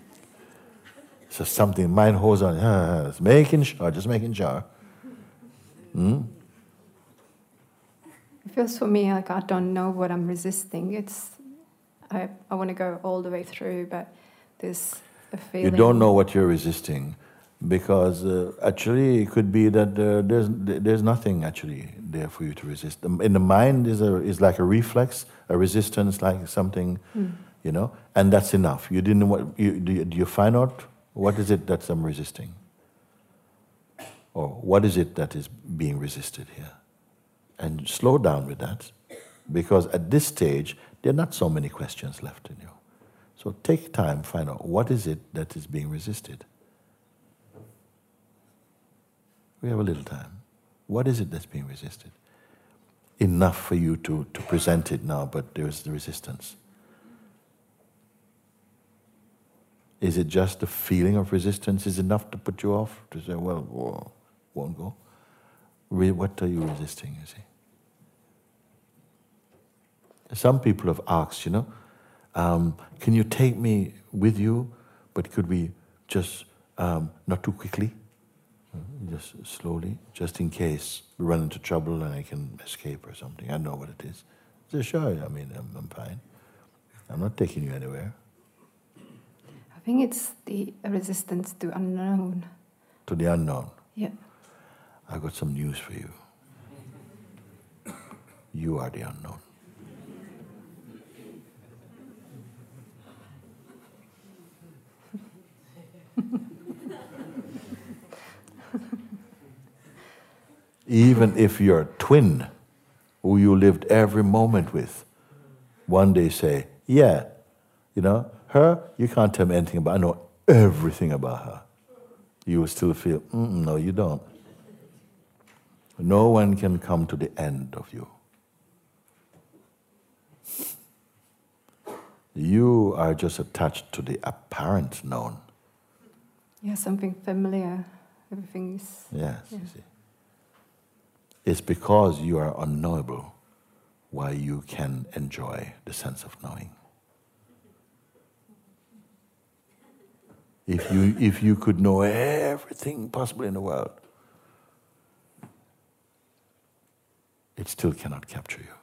so something, mind holds on, it's making sure, just making sure. Hmm? it feels for me like I don't know what I'm resisting. It's I, I want to go all the way through, but there's a fear You don't know what you're resisting because uh, actually it could be that uh, there's, there's nothing actually there for you to resist. In the mind is, a, is like a reflex, a resistance, like something, you know, and that's enough. You didn't what, you, do, you, do you find out what is it that I'm resisting? Or what is it that is being resisted here? And slow down with that because at this stage, there are not so many questions left in you. So take time, find out what is it that is being resisted. We have a little time. What is it that's being resisted? Enough for you to, to present it now, but there is the resistance. Is it just the feeling of resistance is enough to put you off? To say, well, whoa, won't go? What are you resisting, you see? Some people have asked, you know, um, can you take me with you, but could we just um, not too quickly? Uh, Just slowly, just in case we run into trouble and I can escape or something. I know what it is. I say, sure, I mean, I'm, I'm fine. I'm not taking you anywhere. I think it's the resistance to unknown. To the unknown. Yeah. I've got some news for you. You are the unknown. Even if your twin, who you lived every moment with, one day say, Yeah, you know, her, you can't tell me anything about, I know everything about her. You will still feel, No, you don't. No one can come to the end of you. You are just attached to the apparent known. Yeah, something familiar. Everything is. Yes, Yeah. you see. It's because you are unknowable why you can enjoy the sense of knowing. If you, if you could know everything possible in the world, it still cannot capture you.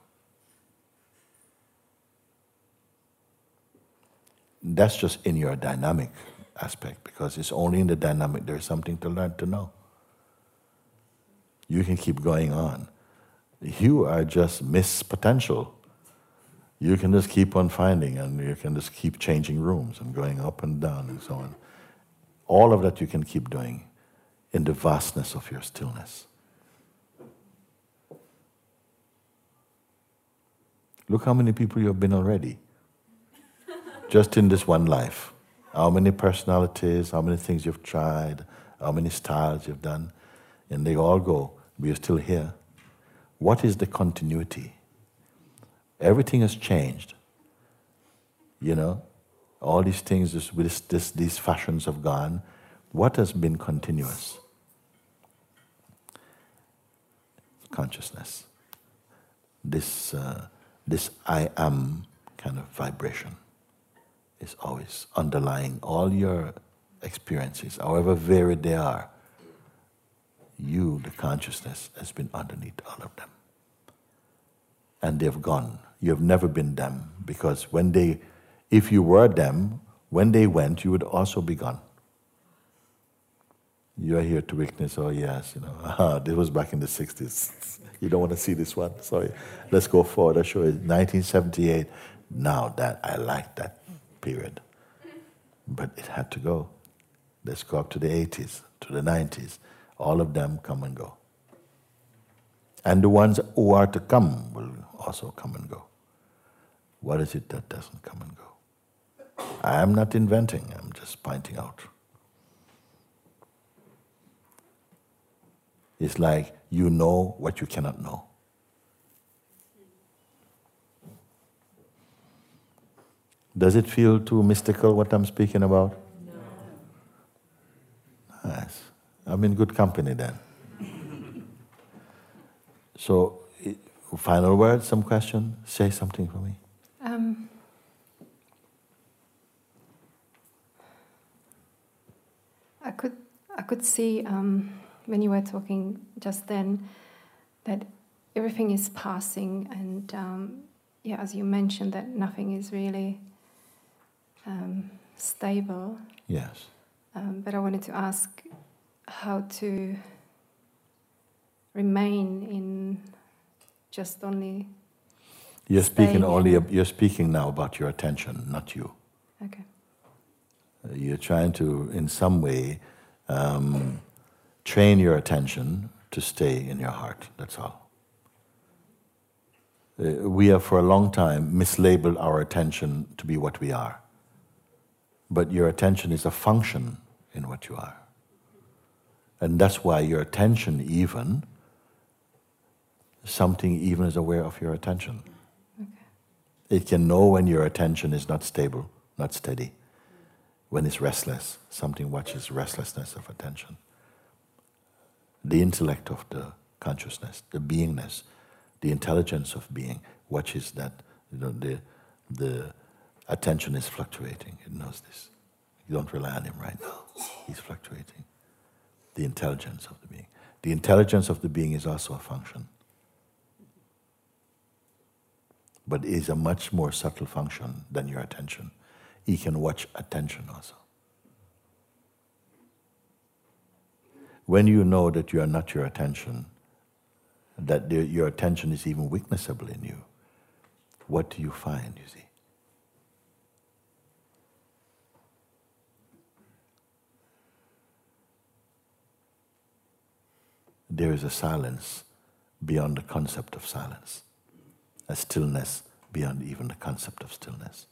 That's just in your dynamic aspect because it's only in the dynamic there's something to learn to know. You can keep going on. You are just miss potential. You can just keep on finding and you can just keep changing rooms and going up and down and so on. All of that you can keep doing in the vastness of your stillness. Look how many people you have been already. <laughs> Just in this one life. How many personalities, how many things you've tried, how many styles you've done, and they all go, but you're still here. What is the continuity? Everything has changed. You know, all these things, this, this, these fashions have gone. What has been continuous? Consciousness. This, uh, this I am kind of vibration. is always underlying all your experiences, however varied they are. You, the consciousness, has been underneath all of them. And they've gone. You've never been them because when they, if you were them, when they went, you would also be gone. You are here to witness, oh yes, you know, <laughs> ah, this was back in the 60s. <laughs> You don't want to see this one? Sorry. Let's go forward. I'll show you. 1978. Now that, I like that period. But it had to go. Let's go up to the 80s, to the 90s. All of them come and go. And the ones who are to come will also come and go. What is it that doesn't come and go? I am not inventing, I'm just pointing out. It's like you know what you cannot know. Does it feel too mystical what I'm speaking about? No. Nice. I'm in good company then. <laughs> so, final word, some question? Say something for me. Um, I could, I could see um, when you were talking just then that everything is passing, and um, yeah, as you mentioned, that nothing is really um, stable. Yes. Um, but I wanted to ask how to remain in just only. You're speaking only. You're speaking now about your attention, not you. Okay. Uh, you're trying to, in some way, um, train your attention to stay in your heart. That's all. Uh, we have, for a long time, mislabeled our attention to be what we are but your attention is a function in what you are. And that's why your attention, even, something even is aware of your attention. Okay. It can know when your attention is not stable, not steady, when it's restless. Something watches restlessness of attention. The intellect of the consciousness, the beingness, the intelligence of being watches that you know, the, the attention is fluctuating. It knows this. You don't rely on him right now. He's fluctuating. The intelligence of the being. The intelligence of the being is also a function. But is a much more subtle function than your attention. He can watch attention also. When you know that you are not your attention, that your attention is even witnessable in you, what do you find, you see? There is a silence beyond the concept of silence, a stillness beyond even the concept of stillness.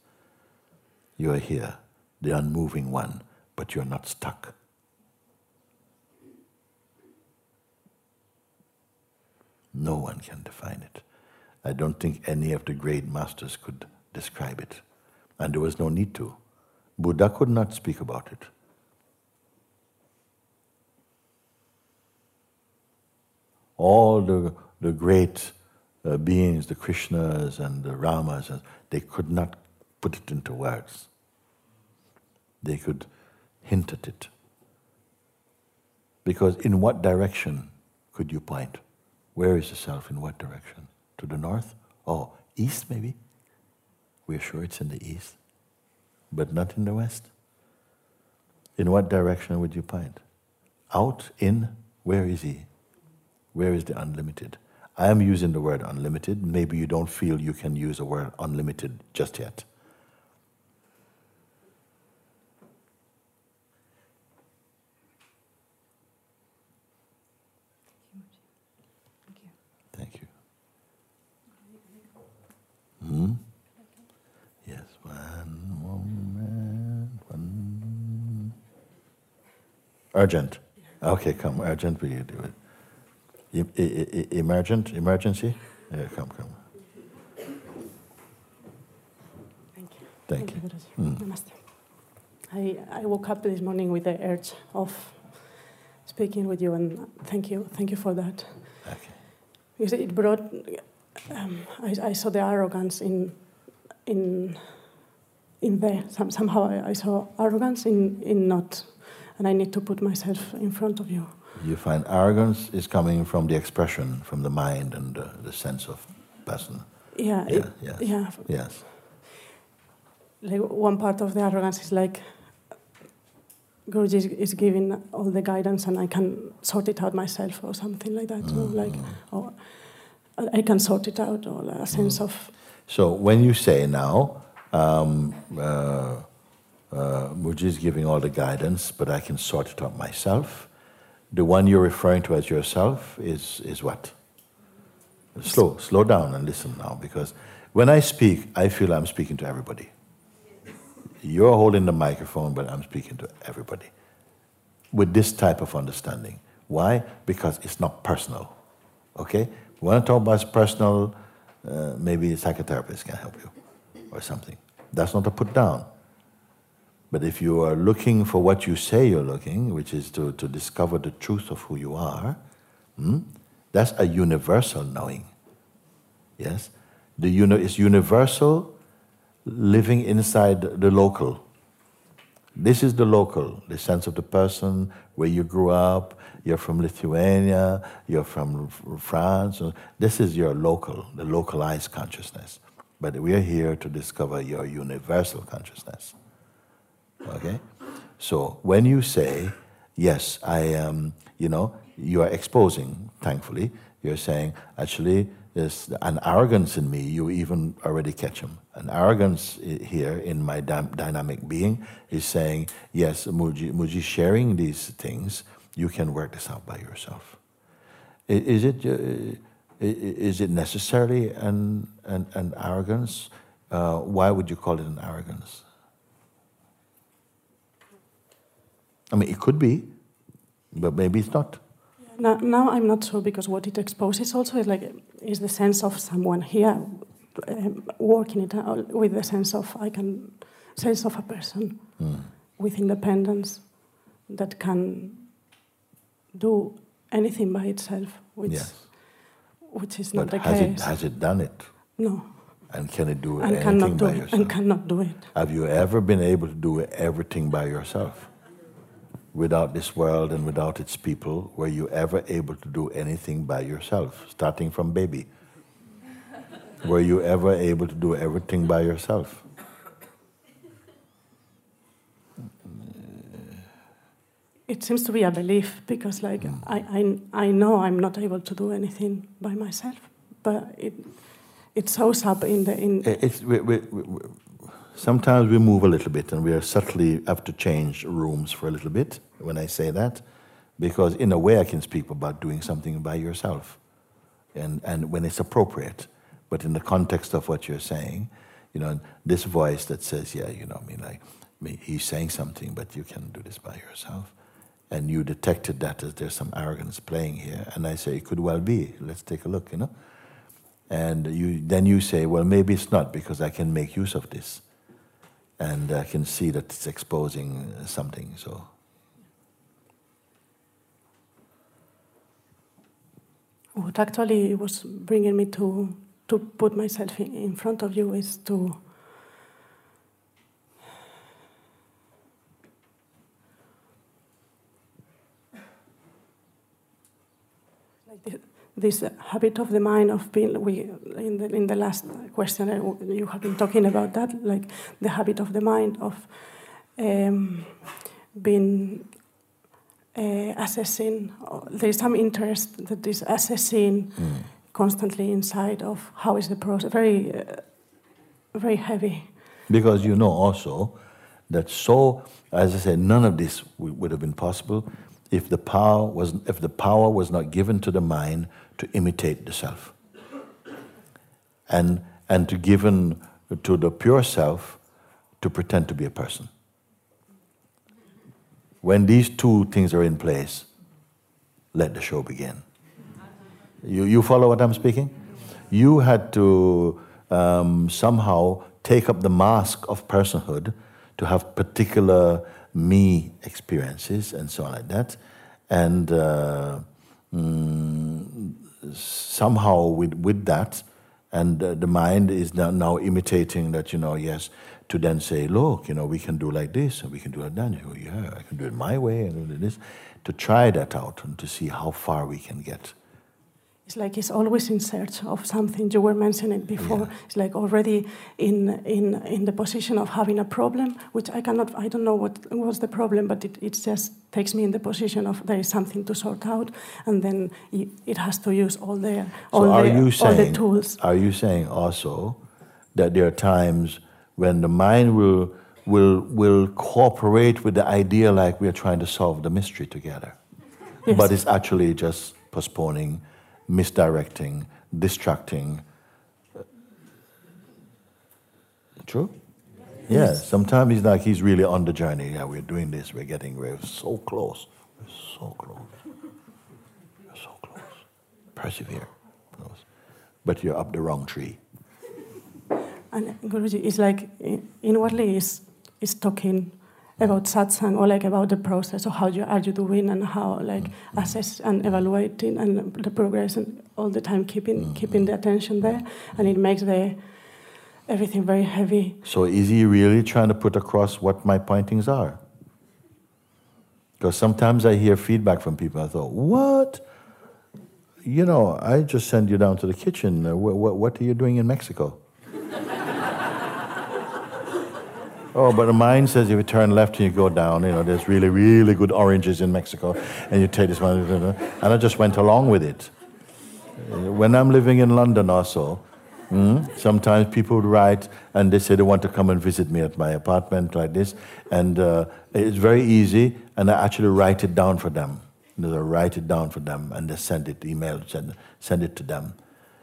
You are here, the unmoving one, but you're not stuck. No one can define it. I don't think any of the great masters could describe it. And there was no need to. Buddha could not speak about it. All the, the great uh, beings, the Krishnas and the Ramas, they could not put it into words. They could hint at it. Because in what direction could you point? Where is the self? In what direction? To the north? Oh, east maybe? We're sure it's in the east, but not in the west. In what direction would you point? Out, in, where is he? Where is the unlimited? I am using the word unlimited. Maybe you don't feel you can use the word unlimited just yet. Thank you. Hmm? Yes, one moment. One. Urgent. Okay, come, urgent, will you do it? Emergent, emergency? Yeah, come, come. Thank you. Thank, Thank you. you. Mm. Namaste. I, I woke up this morning with the urge of speaking with you, and thank you, thank you for that. Okay. Because it brought, um, I, I saw the arrogance in, in in there. Some, somehow I, I, saw arrogance in, in not, and I need to put myself in front of you. You find arrogance is coming from the expression, from the mind and the, the sense of person. Yeah. Yeah. It, yes. Yeah. Yes. Like one part of the arrogance is like Guruji is, is giving all the guidance and I can sort it out myself or something like that. Mm. like, or I can sort it out or a sense mm. of. So when you say now, um, uh, uh, Mooji is giving all the guidance, but I can sort it out myself. The one you're referring to as yourself is, is what? Slow, slow down and listen now, because when I speak, I feel I'm speaking to everybody. You're holding the microphone, but I'm speaking to everybody with this type of understanding. Why? Because it's not personal. Okay? When I talk about personal, uh, maybe a psychotherapist can help you or something. That's not to put down. But if you are looking for what you say you're looking, which is to, to discover the truth of who you are, hmm, that's a universal knowing. Yes? The uni- is universal living inside the local. This is the local, the sense of the person, where you grew up, you're from Lithuania, you're from France. This is your local, the localized consciousness. But we are here to discover your universal consciousness. Okay? So when you say, yes, I am, you know, you are exposing, thankfully, you're saying, actually, there's an arrogance in me, you even already catch him. An arrogance here in my dynamic being is saying, yes, Mooji, Mooji sharing these things, you can work this out by yourself. Is it, uh, is it necessarily an, an, an arrogance? Uh, why would you call it an arrogance? I mean, it could be, but maybe it's not. Now, now I'm not sure because what it exposes also is like is the sense of someone here um, working it out with the sense of I can sense of a person mm. with independence that can do anything by itself, which yes. which is not but the has case. It, has it done it? No. And can it do and anything cannot do by it, yourself? And cannot do it. Have you ever been able to do everything by yourself? Without this world and without its people, were you ever able to do anything by yourself, starting from baby? were you ever able to do everything by yourself? It seems to be a belief because, like, mm. I, I, I know I'm not able to do anything by myself, but it, it shows up in the in. It's, we, we, we, Sometimes we move a little bit and we are subtly have to change rooms for a little bit when I say that, because in a way I can speak about doing something by yourself, and, and when it's appropriate. But in the context of what you're saying, you know, this voice that says, yeah, you know, I mean, like, he's saying something, but you can do this by yourself. And you detected that as there's some arrogance playing here. And I say, it could well be. Let's take a look, you know. And you, then you say, well, maybe it's not because I can make use of this and I can see that it's exposing uh, something. So. What actually was bringing me to to put myself in, in front of you is to like this habit of the mind of being we in the, in the last question uh, you have been talking about that like the habit of the mind of um, being uh, assessing there is some interest that is assessing mm. constantly inside of how is the process very uh, very heavy because you know also that so as i said none of this would have been possible if the power was if the power was not given to the mind to imitate the self. And, and to given to the pure self to pretend to be a person. When these two things are in place, let the show begin. You, you follow what I'm speaking? You had to um, somehow take up the mask of personhood to have particular me experiences and so on like that. And uh, mm, somehow with, with that, And uh, the mind is now, imitating that, you know, yes, to then say, look, you know, we can do like this and we can do like that. Go, yeah, I can do it my way and do this. To try that out and to see how far we can get. It's like he's always in search of something. You were mentioning before. Yeah. It's like already in in in the position of having a problem, which I cannot. I don't know what was the problem, but it, it just takes me in the position of there is something to sort out, and then it, has to use all the all, so are the, you all saying, the tools. Are you saying also that there are times when the mind will will will cooperate with the idea like we are trying to solve the mystery together, Yes. but it's actually just postponing, misdirecting, distracting. True. Yeah. Sometimes it's like he's really on the journey. Yeah, we're doing this. We're getting. We're so close. We're so close. We're so close. Persevere. Close. But you're up the wrong tree. And Guruji is like i- inwardly is is talking about satsang or like about the process of how you are you doing and how like assess and evaluating and the progress and all the time keeping keeping the attention there and it makes the everything very heavy. So is he really trying to put across what my pointings are? Because sometimes I hear feedback from people. I thought, what? You know, I just send you down to the kitchen. Uh, wh- wh- what are you doing in Mexico? Oh, but the mind says if you turn left and you go down, you know, there's really, really good oranges in Mexico, and you take this one, and I just went along with it. Uh, When I'm living in London also, Mm. Sometimes people would write and they say they want to come and visit me at my apartment like this, and uh, it's very easy. And I actually write it down for them. You know, I write it down for them, and they send it, email, send, send it to them.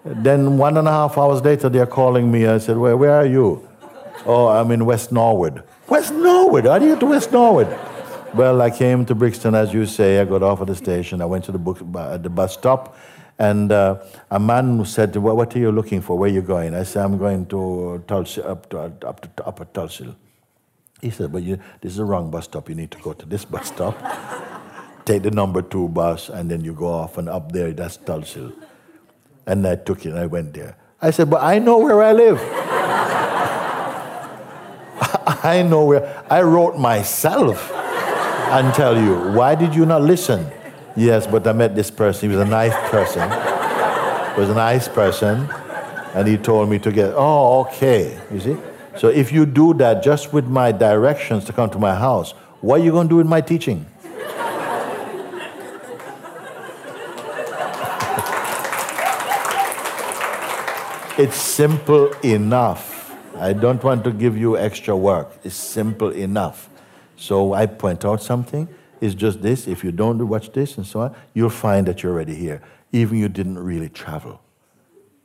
Then one and a half hours later, they're calling me. I said, "Where, where are you?" "Oh, I'm in West Norwood." West Norwood? How do you get to West Norwood? Well, I came to Brixton, as you say. I got off at the station. I went to the, book, uh, the bus stop, and uh, a man said, well, "What are you looking for? Where are you going?" I said, "I'm going to Tulsi, up to up to Upper Tulse Hill." He said, "But you, this is the wrong bus stop. You need to go to this bus stop. <laughs> Take the number two bus, and then you go off and up there. That's Tulse Hill." And I took it and I went there. I said, "But I know where I live." <laughs> I know where I wrote myself and tell you, why did you not listen? Yes, but I met this person. He was a nice person. He was a nice person. And he told me to get, oh, okay. You see? So if you do that just with my directions to come to my house, what are you going to do with my teaching? <laughs> It's simple enough. I don't want to give you extra work. It's simple enough. So I point out something. It's just this. If you don't watch this and so on, you'll find that you're already here. Even you didn't really travel.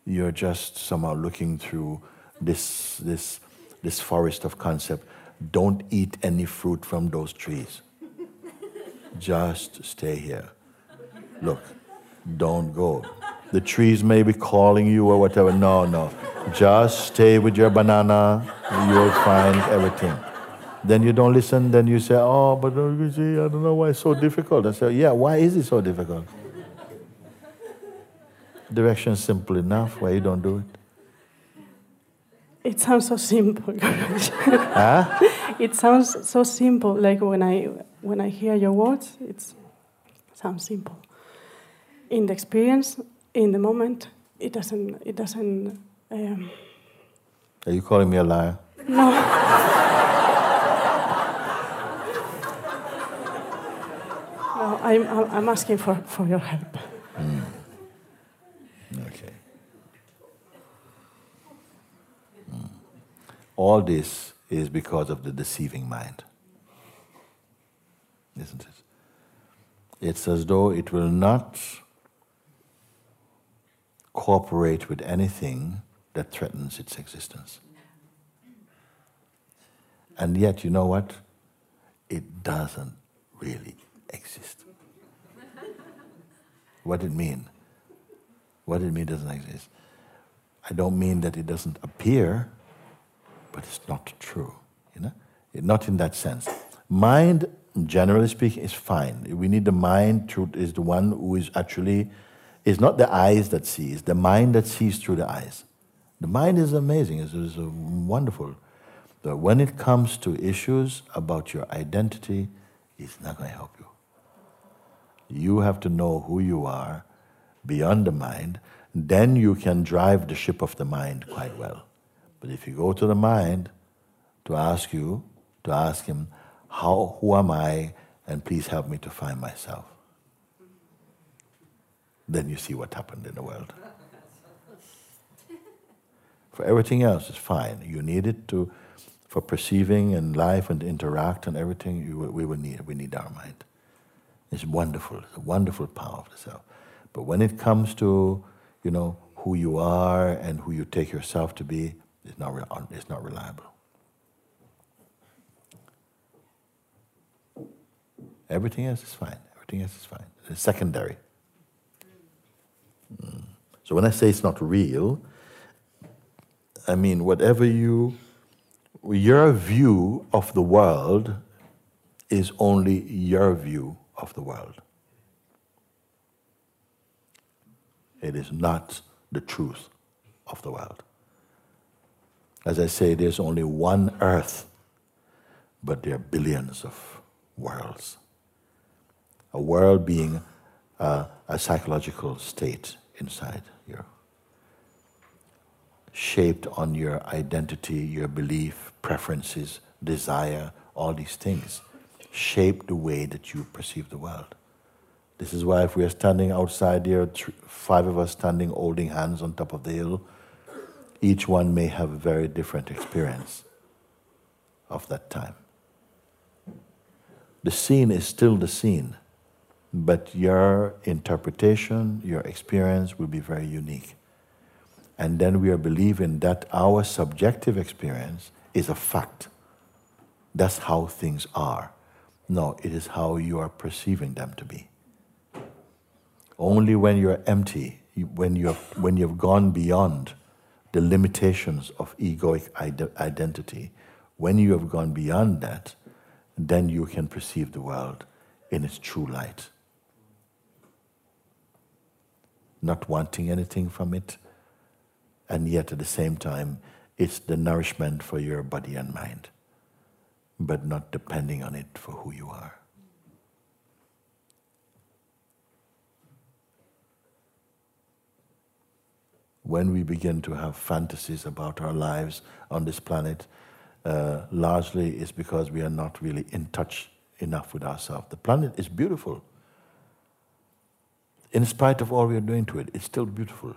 You're just somehow looking through this, this, this forest of concept. Don't eat any fruit from those trees. Just stay here. Look, don't go. The trees may be calling you or whatever. No, no. Just stay with your banana. You'll find everything. Then you don't listen. Then you say, "Oh, but you see, I don't know why it's so difficult." I say, "Yeah, why is it so difficult?" Direction is simple enough. Why you don't do it? It sounds so simple. <laughs> Huh? it sounds so simple. Like when I when I hear your words, it sounds simple. In the experience, in the moment, it doesn't. It doesn't. Um, Are you calling me a liar? no. no, I'm, I'm asking for, for your help. Okay. Mm. All this is because of the deceiving mind. Isn't it? It's as though it will not cooperate with anything that threatens its existence. And yet, you know what? It doesn't really exist. What it mean? What it mean doesn't exist? I don't mean that it doesn't appear, but it's not true. You know, It- not in that sense. Mind, generally speaking, is fine. We need the mind to is the one who is actually is not the eyes that see, it's the mind that sees through the eyes. The mind is amazing, it's, it's wonderful. But when it comes to issues about your identity, it's not going to help you. You have to know who you are beyond the mind, then you can drive the ship of the mind quite well. But if you go to the mind to ask you, to ask him, how, who am I, and please help me to find myself, then you see what happened in the world. For everything else, it's fine. You need it to, for perceiving and life and interact and everything. You, we will need we need our mind. It's wonderful. It's a wonderful power of the self. But when it comes to, you know, who you are and who you take yourself to be, it's not, it's not reliable. Everything else is fine. Everything else is fine. It's secondary. So when I say it's not real, I mean whatever you, your view of the world is only your view of the world. It is not the truth of the world. As I say, there's only one earth, but there are billions of worlds. A world being a psychological state inside you, shaped on your identity, your belief, preferences, desire, all these things shape the way that you perceive the world. This is why if we are standing outside here, five of us standing holding hands on top of the hill, each one may have a very different experience of that time. The scene is still the scene, but your interpretation, your experience will be very unique. And then we are believing that our subjective experience is a fact. That's how things are. No, it is how you are perceiving them to be. Only when you're empty, when, you have, when you've gone beyond the limitations of egoic identity, when you have gone beyond that, then you can perceive the world in its true light. Not wanting anything from it, and yet at the same time, it's the nourishment for your body and mind but not depending on it for who you are. When we begin to have fantasies about our lives on this planet, uh, largely is because we are not really in touch enough with ourselves. The planet is beautiful. In spite of all we are doing to it, it's still beautiful.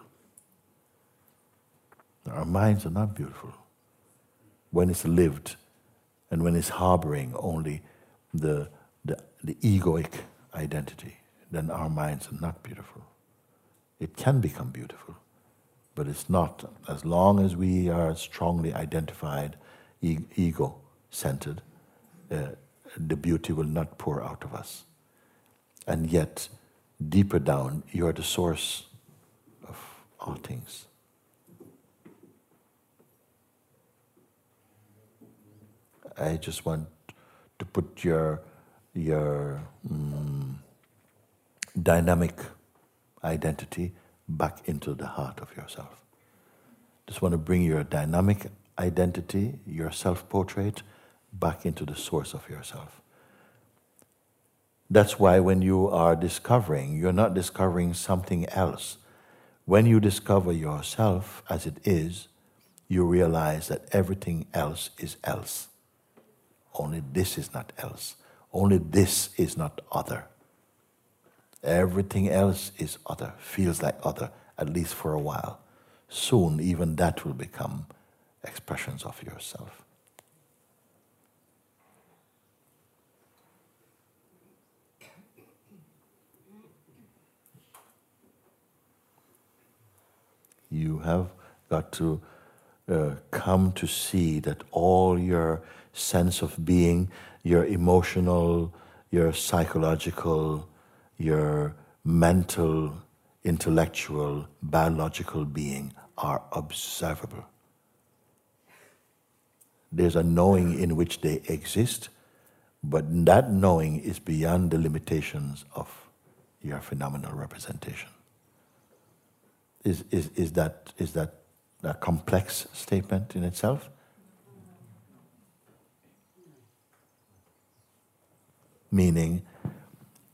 Our minds are not beautiful when it's lived and when it's harboring only the, the, the egoic identity, then our minds are not beautiful. It can become beautiful, but it's not as long as we are strongly identified, e- ego centered, uh, the beauty will not pour out of us. And yet, deeper down, you are the source of all things. I just want to put your your um, dynamic identity back into the heart of yourself. Just want to bring your dynamic identity, your self portrait, back into the source of yourself. That's why when you are discovering, you're not discovering something else. When you discover yourself as it is, you realize that everything else is else. Only this is not else. Only this is not other. Everything else is other, feels like other, at least for a while. Soon, even that will become expressions of yourself. You have got to uh, come to see that all your sense of being, your emotional, your psychological, your mental, intellectual, biological being are observable. There's a knowing in which they exist, but that knowing is beyond the limitations of your phenomenal representation. Is, is, is, that, is that a complex statement in itself? Meaning,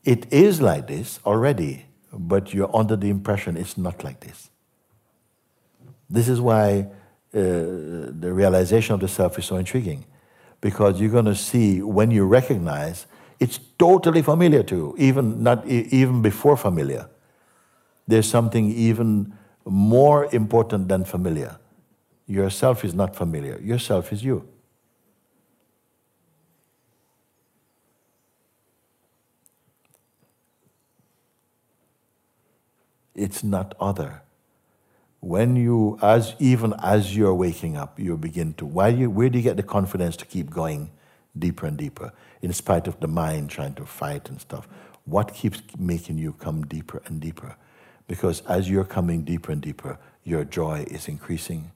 it is like this already, but you're under the impression it's not like this. This is why uh, the realization of the self is so intriguing, because you're going to see when you recognize it's totally familiar to you, even not even before familiar. There's something even more important than familiar. Yourself is not familiar. Yourself is you. It's not other when you, as even as you're waking up, you begin to, why you, where do you get the confidence to keep going deeper and deeper, in spite of the mind trying to fight and stuff? What keeps making you come deeper and deeper? Because as you're coming deeper and deeper, your joy is increasing.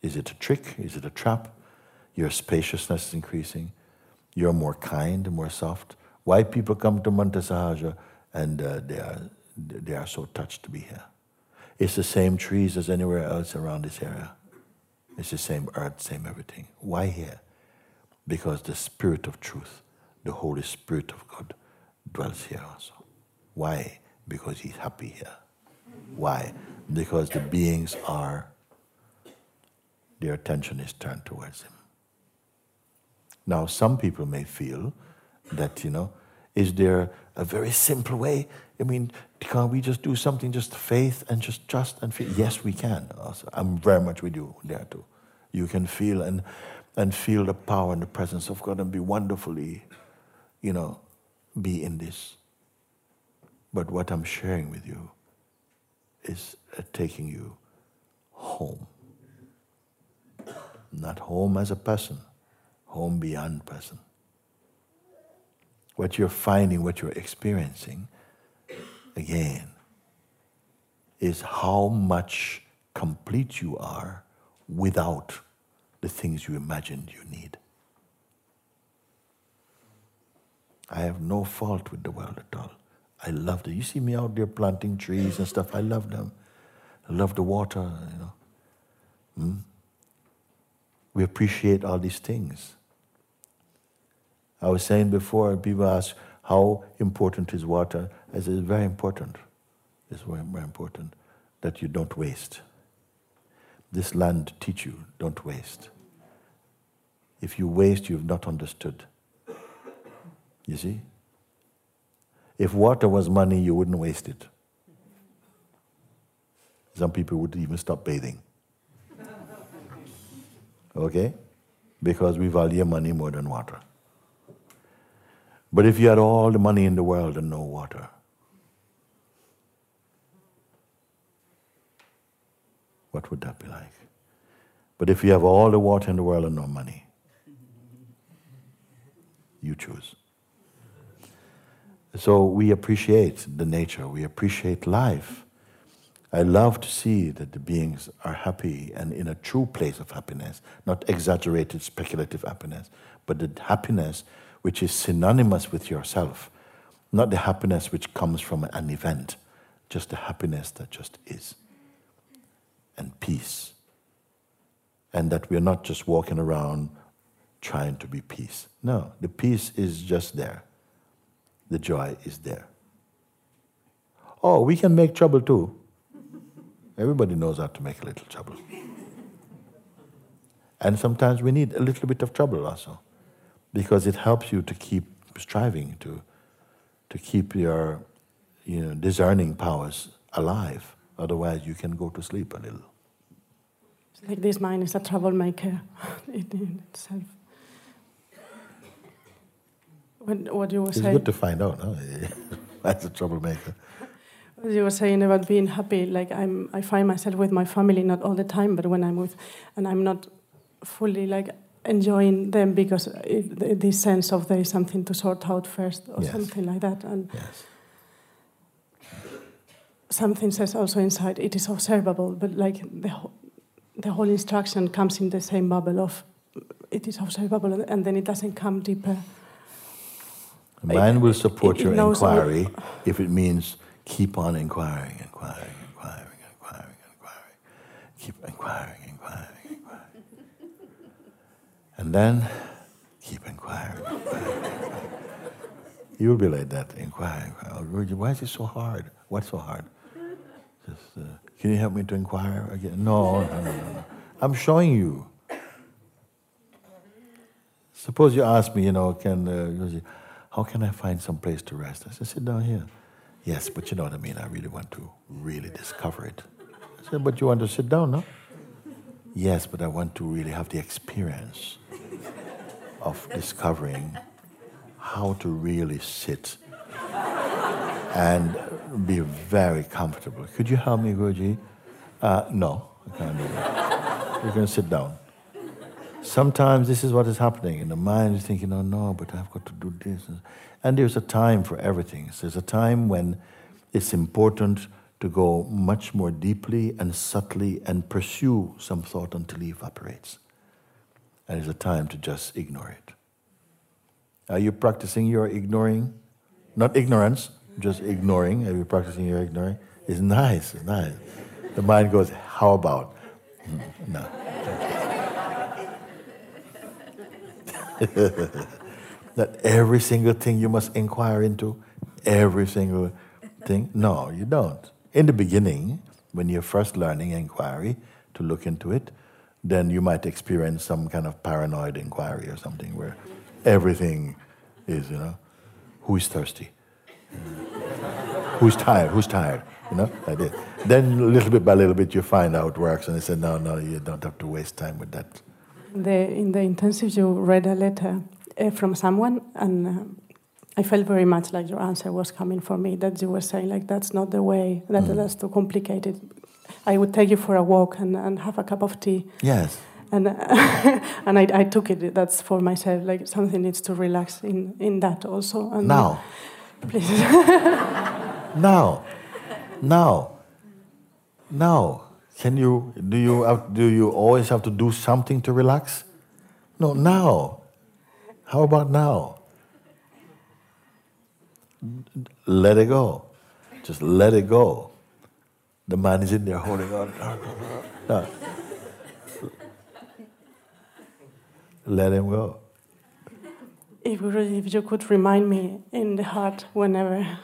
Is it a trick? Is it a trap? Your spaciousness is increasing. You're more kind, more soft. Why people come to Monte Sahaja and uh, they, are, they are so touched to be here? It's the same trees as anywhere else around this area. It's the same earth, same everything. Why here? Because the Spirit of truth, the Holy Spirit of God, dwells here also. Why? Because He's happy here. Why? Because the beings are, their attention is turned towards Him. Now, some people may feel that, you know, is there a very simple way? I mean, can't we just do something, just faith and just trust and feel? Yes, we can. Also, I'm very much with you there too. You can feel and, and feel the power and the presence of God and be wonderfully, you know, be in this. But what I'm sharing with you is uh, taking you home. Not home as a person, home beyond person what you're finding, what you're experiencing, again, is how much complete you are without the things you imagined you need. I have no fault with the world at all. I love it. You see me out there planting trees and stuff. I love them. I love the water, you know. Hmm? We appreciate all these things. I was saying before, people ask how important is water. I said, it's very important. It's very, very important that you don't waste. This land teach you, don't waste. If you waste, you've not understood. You see? If water was money, you wouldn't waste it. Some people would even stop bathing. Okay? Because we value money more than water. But if you had all the money in the world and no water, what would that be like? But if you have all the water in the world and no money, you choose. So we appreciate the nature, we appreciate life. I love to see that the beings are happy and in a true place of happiness, not exaggerated speculative happiness, but the happiness which is synonymous with yourself, not the happiness which comes from an event, just the happiness that just is, and peace. And that we're not just walking around trying to be peace. No, the peace is just there, the joy is there. Oh, we can make trouble too. Everybody knows how to make a little trouble. And sometimes we need a little bit of trouble also because it helps you to keep striving to to keep your you know discerning powers alive. Otherwise, you can go to sleep a little. Like this mind is a troublemaker <laughs> in itself. What, what you were it's saying. good to find out. Huh? <laughs> That's a troublemaker. As you were saying about being happy, like I'm, I find myself with my family not all the time, but when I'm with, and I'm not fully like enjoying them because it, this sense of there is something to sort out first or yes. something like that. And yes. something says also inside it is observable, but like the the whole instruction comes in the same bubble of it is observable, and then it doesn't come deeper. Mine man will support it, your it inquiry what... if it means keep on inquiring, inquiring, inquiring, inquiring, inquiring, keep inquiring, inquiring, inquiring. and then keep inquiring. inquiring. You'll be like that, inquiring. Why is it so hard? What's so hard? Just, uh, can you help me to inquire again? No, no, no, no. I'm showing you. Suppose you ask me, you know, can uh, how can I find some place to rest? I said, sit down here. Yes, but you know what I mean. I really want to really discover it. I said, but you want to sit down, no? Yes, but I want to really have the experience of discovering how to really sit and be very comfortable. Could you help me, Guruji? Uh, no, I can't do that. Going to sit down. Sometimes this is what is happening, and the mind is thinking, oh no, but I've got to do this. And there's a time for everything. So there's a time when it's important to go much more deeply and subtly and pursue some thought until it evaporates. And it's a time to just ignore it. Are you practicing your ignoring? Not ignorance, just ignoring. Are you practicing your ignoring? It's nice, it's nice. The mind goes, how about? <laughs> No. <laughs> that every single thing you must inquire into, every single thing? No, you don't. In the beginning, when you're first learning inquiry to look into it, then you might experience some kind of paranoid inquiry or something where everything is, you know, who is thirsty? Who's tired? Who's tired? You know, like this. Then little bit by little bit you find out it works, and they said, no, no, you don't have to waste time with that. The, in the intensive, you read a letter uh, from someone, and uh, I felt very much like your answer was coming for me. That you were saying like that's not the way. That mm. that's too complicated. I would take you for a walk and, and have a cup of tea. Yes. And uh, <laughs> and I, I took it. That's for myself. Like something needs to relax in in that also. And now, please. <laughs> now, now, now. Can you do you have, do you always have to do something to relax? No, now. How about now? Let it go. Just let it go. The man is in there holding on. <laughs> No. Let him go. If, if you could remind me in the heart whenever.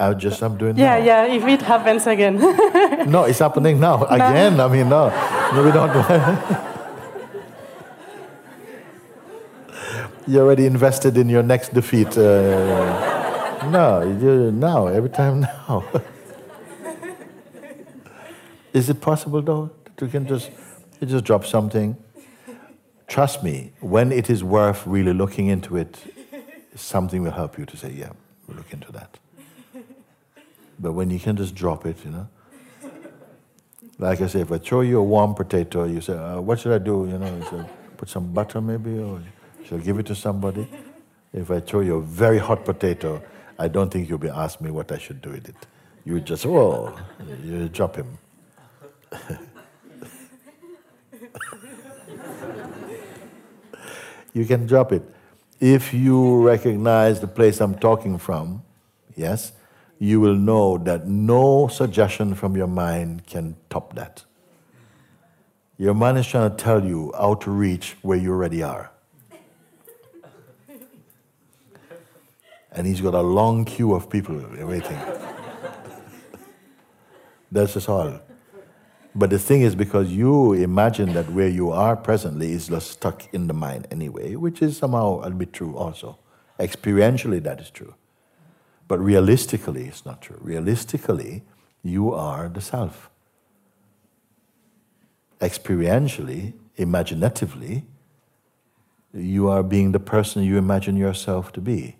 I just I'm doing yeah, now. Yeah, If it happens again. <laughs> no, it's happening now <laughs> again. I mean, no, no, we don't. <laughs> You're already invested in your next defeat. Uh, no, you, now, every time now. Is it possible though that you can just you just drop something? Trust me, when it is worth really looking into it, something will help you to say, yeah, we'll look into that. But when you can just drop it, you know. Like I say, if I throw you a warm potato, you say, uh, what should I do? You know, you say, put some butter maybe, or shall I give it to somebody? If I throw you a very hot potato, I don't think you'll be asking me what I should do with it. You just, oh, you drop him. <laughs> you can drop it. If you recognize the place I'm talking from, yes, you will know that no suggestion from your mind can top that. Your mind is trying to tell you how to reach where you already are. And he's got a long queue of people waiting. That's just all. But the thing is, because you imagine that where you are presently is just stuck in the mind anyway, which is somehow a bit true also. Experientially, that is true. But realistically, it's not true. Realistically, you are the self. Experientially, imaginatively, you are being the person you imagine yourself to be.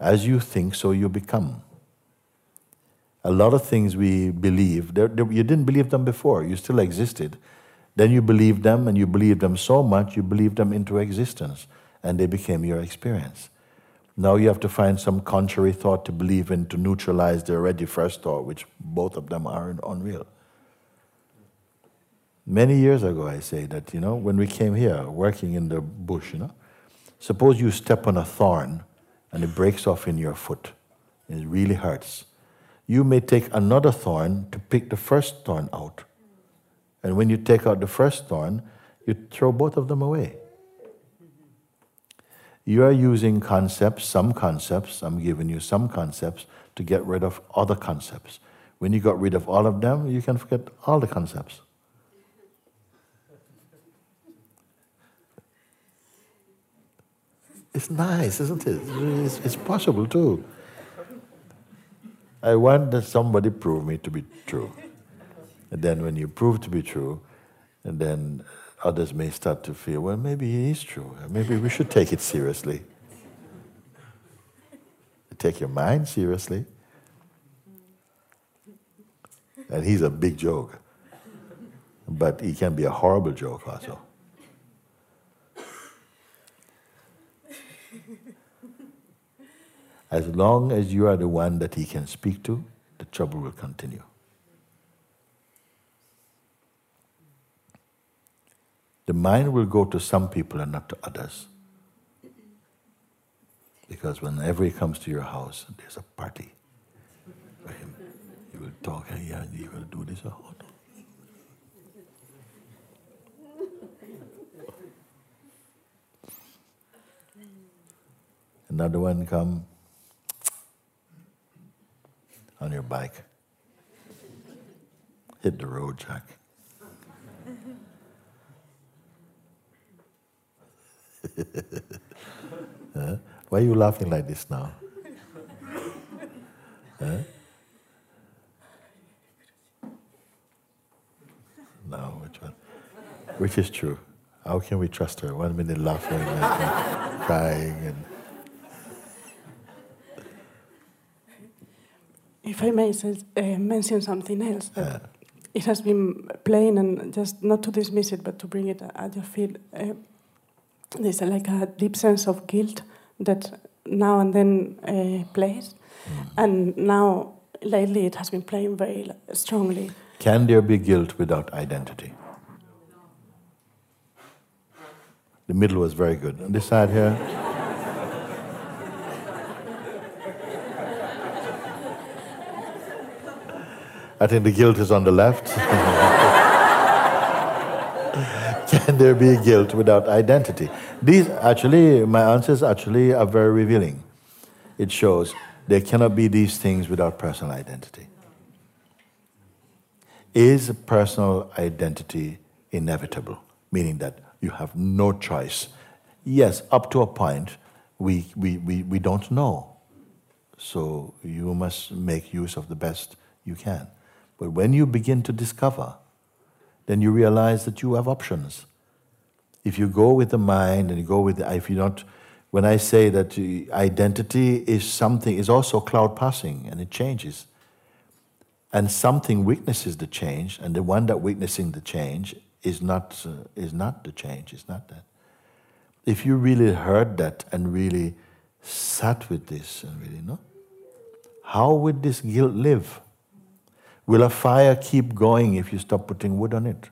As you think, so you become a lot of things we believe, they're, they're, you didn't believe them before, you still existed. Then you believed them, and you believed them so much, you believed them into existence, and they became your experience. Now you have to find some contrary thought to believe in to neutralize the already first thought, which both of them are unreal. Many years ago, I say that, you know, when we came here working in the bush, you know, suppose you step on a thorn and it breaks off in your foot, it really hurts you may take another thorn to pick the first thorn out. And when you take out the first thorn, you throw both of them away. You are using concepts, some concepts, I'm giving you some concepts to get rid of other concepts. When you got rid of all of them, you can forget all the concepts. It's nice, isn't it? It's, it's possible too. I want that somebody prove me to be true. And then when you prove to be true, and then others may start to feel, well, maybe he is true. Maybe we should take it seriously. Take your mind seriously. And he's a big joke. But he can be a horrible joke also. As long as you are the one that he can speak to, the trouble will continue. The mind will go to some people and not to others. Because whenever he comes to your house, there's a party for him. He will talk, yeah, he will do this. Oh, Another one come, on your bike. Hit the road, Jack. <laughs> huh? Why are you laughing like this now? Huh? No, which one? Which is true? How can we trust her? One minute laughing and crying and If I may uh, mention something else, that it has been plain, and just not to dismiss it, but to bring it at your feet. Uh, there's a, like a deep sense of guilt that now and then uh, plays, mm. and now lately it has been playing very strongly. Can there be guilt without identity? The middle was very good. On this side here. I think the guilt is on the left. <laughs> <laughs> Can there be guilt without identity? These actually, my answers actually are very revealing. It shows there cannot be these things without personal identity. Is personal identity inevitable? Meaning that you have no choice. Yes, up to a point, we, we, we, we don't know. So you must make use of the best you can. But when you begin to discover, then you realize that you have options. If you go with the mind and you go with the, if you not, when I say that identity is something, is also cloud passing and it changes. And something witnesses the change, and the one that witnessing the change is not, uh, is not the change, is not that. If you really heard that and really sat with this and really know, how would this guilt live? Will a fire keep going if you stop putting wood on it?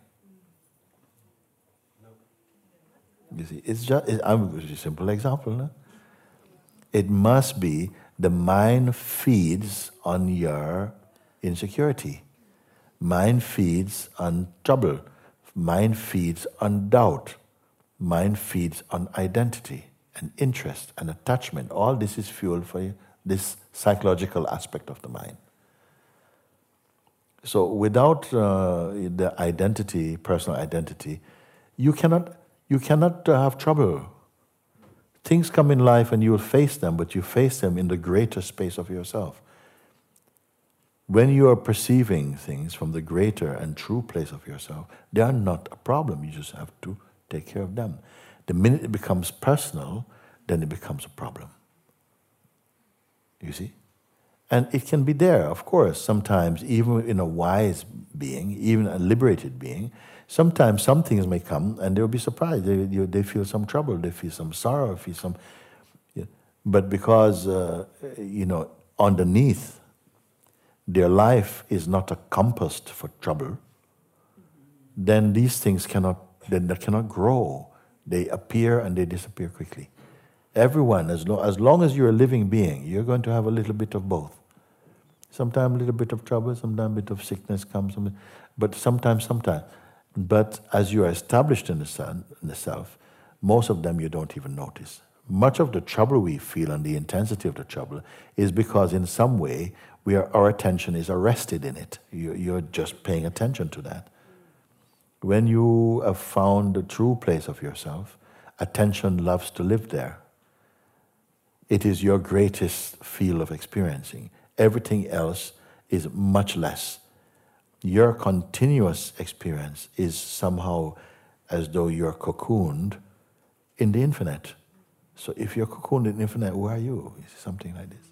You see, it's just I'm it's, a simple example. No? It must be the mind feeds on your insecurity. Mind feeds on trouble. Mind feeds on doubt. Mind feeds on identity and interest and attachment. All this is fuel for you, this psychological aspect of the mind. So without uh, the identity, personal identity, you cannot, you cannot uh, have trouble. Things come in life and you will face them, but you face them in the greater space of yourself. When you are perceiving things from the greater and true place of yourself, they are not a problem. You just have to take care of them. The minute it becomes personal, then it becomes a problem. You see? And it can be there, of course, sometimes, even in a wise being, even a liberated being. Sometimes some things may come and they'll be surprised. They, you, they feel some trouble, they feel some sorrow, feel some. Yeah. But because, uh, you know, underneath, their life is not a compass for trouble, then these things cannot, then they cannot grow. They appear and they disappear quickly. Everyone, as, lo- as long as you're a living being, you're going to have a little bit of both. Sometimes a little bit of trouble, sometimes a bit of sickness comes, but sometimes, sometimes. But as you are established in the, sun, in the self, most of them you don't even notice. Much of the trouble we feel and the intensity of the trouble is because, in some way, we are, our attention is arrested in it. You, you're just paying attention to that. When you have found the true place of yourself, attention loves to live there. It is your greatest field of experiencing. Everything else is much less. Your continuous experience is somehow as though you're cocooned in the infinite. So if you're cocooned in the infinite, who are you? It's Something like this.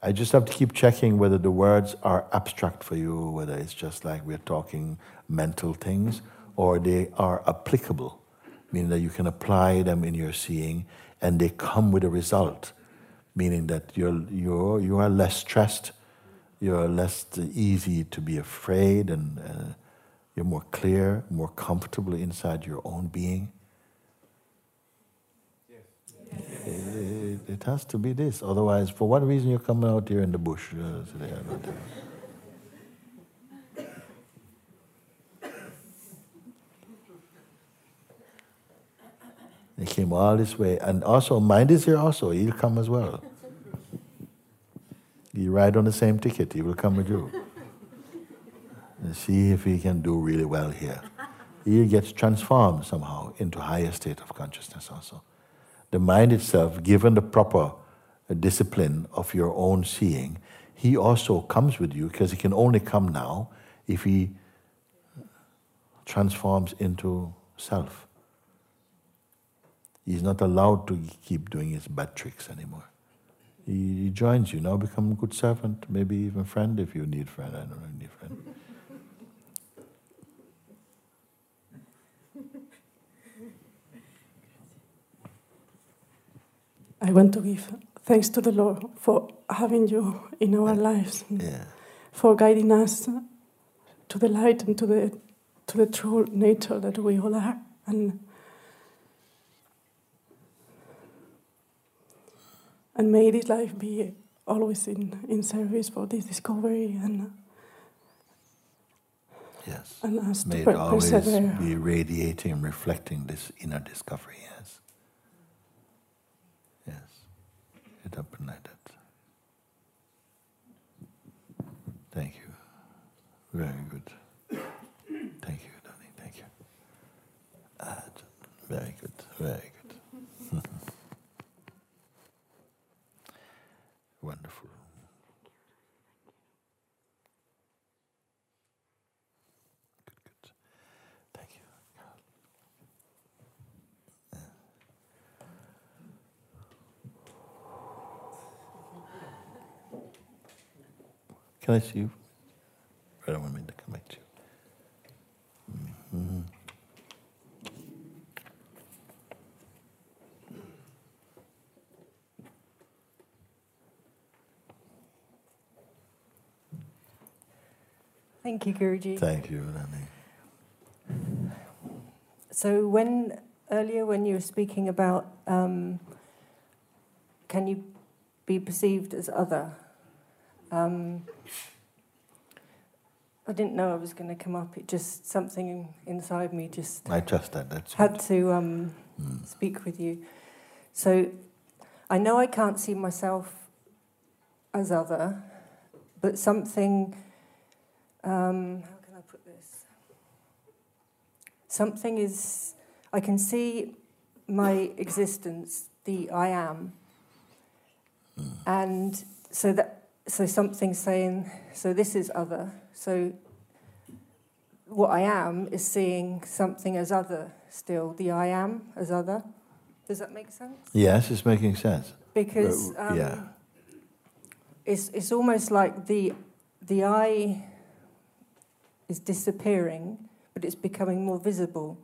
I just have to keep checking whether the words are abstract for you, whether it's just like we're talking mental things, or they are applicable, meaning that you can apply them in your seeing and they come with a result, meaning that you're, you're, you are less stressed, you're less easy to be afraid, and uh, you're more clear, more comfortable inside your own being. It, it, has to be this. Otherwise, for what reason you're coming out here in the bush uh, today? They came all this way. And also, mind is here also. He'll come as well. You ride on the same ticket, he will come with you. And see if he can do really well here. He gets transformed somehow into higher state of consciousness also the mind itself, given the proper uh, discipline of your own seeing, he also comes with you because he can only come now if he transforms into self. He's not allowed to keep doing his bad tricks anymore. He, he joins you now, become a good servant, maybe even friend if you need friend. I don't know, need friend. I want to give thanks to the Lord for having you in our lives, yeah. for guiding us to the light and to the to the true nature that we all are, and and may this life be always in, in service for this discovery and yes, and us may to it always persevere. be radiating, reflecting this inner discovery. Yes. Yes. It up like that. Thank you. Very good. Thank you, darling. Thank you. Ah, very good. Very good. Wonderful. Can I see you? I don't want me to come to you. Mm-hmm. Thank you, Guruji. Thank you, Rani. So, when earlier when you were speaking about um, can you be perceived as other, um, I didn't know I was going to come up. It just something inside me just. I trust that. That's had to um, mm. speak with you. So, I know I can't see myself as other, but something. Um, how can I put this? Something is. I can see my existence, the I am, mm. and so that so something saying, so this is other. So what I am is seeing something as other still. The I am as other. Does that make sense? Yes, it's making sense. Because um, yeah. it's it's almost like the the I is disappearing, but it's becoming more visible.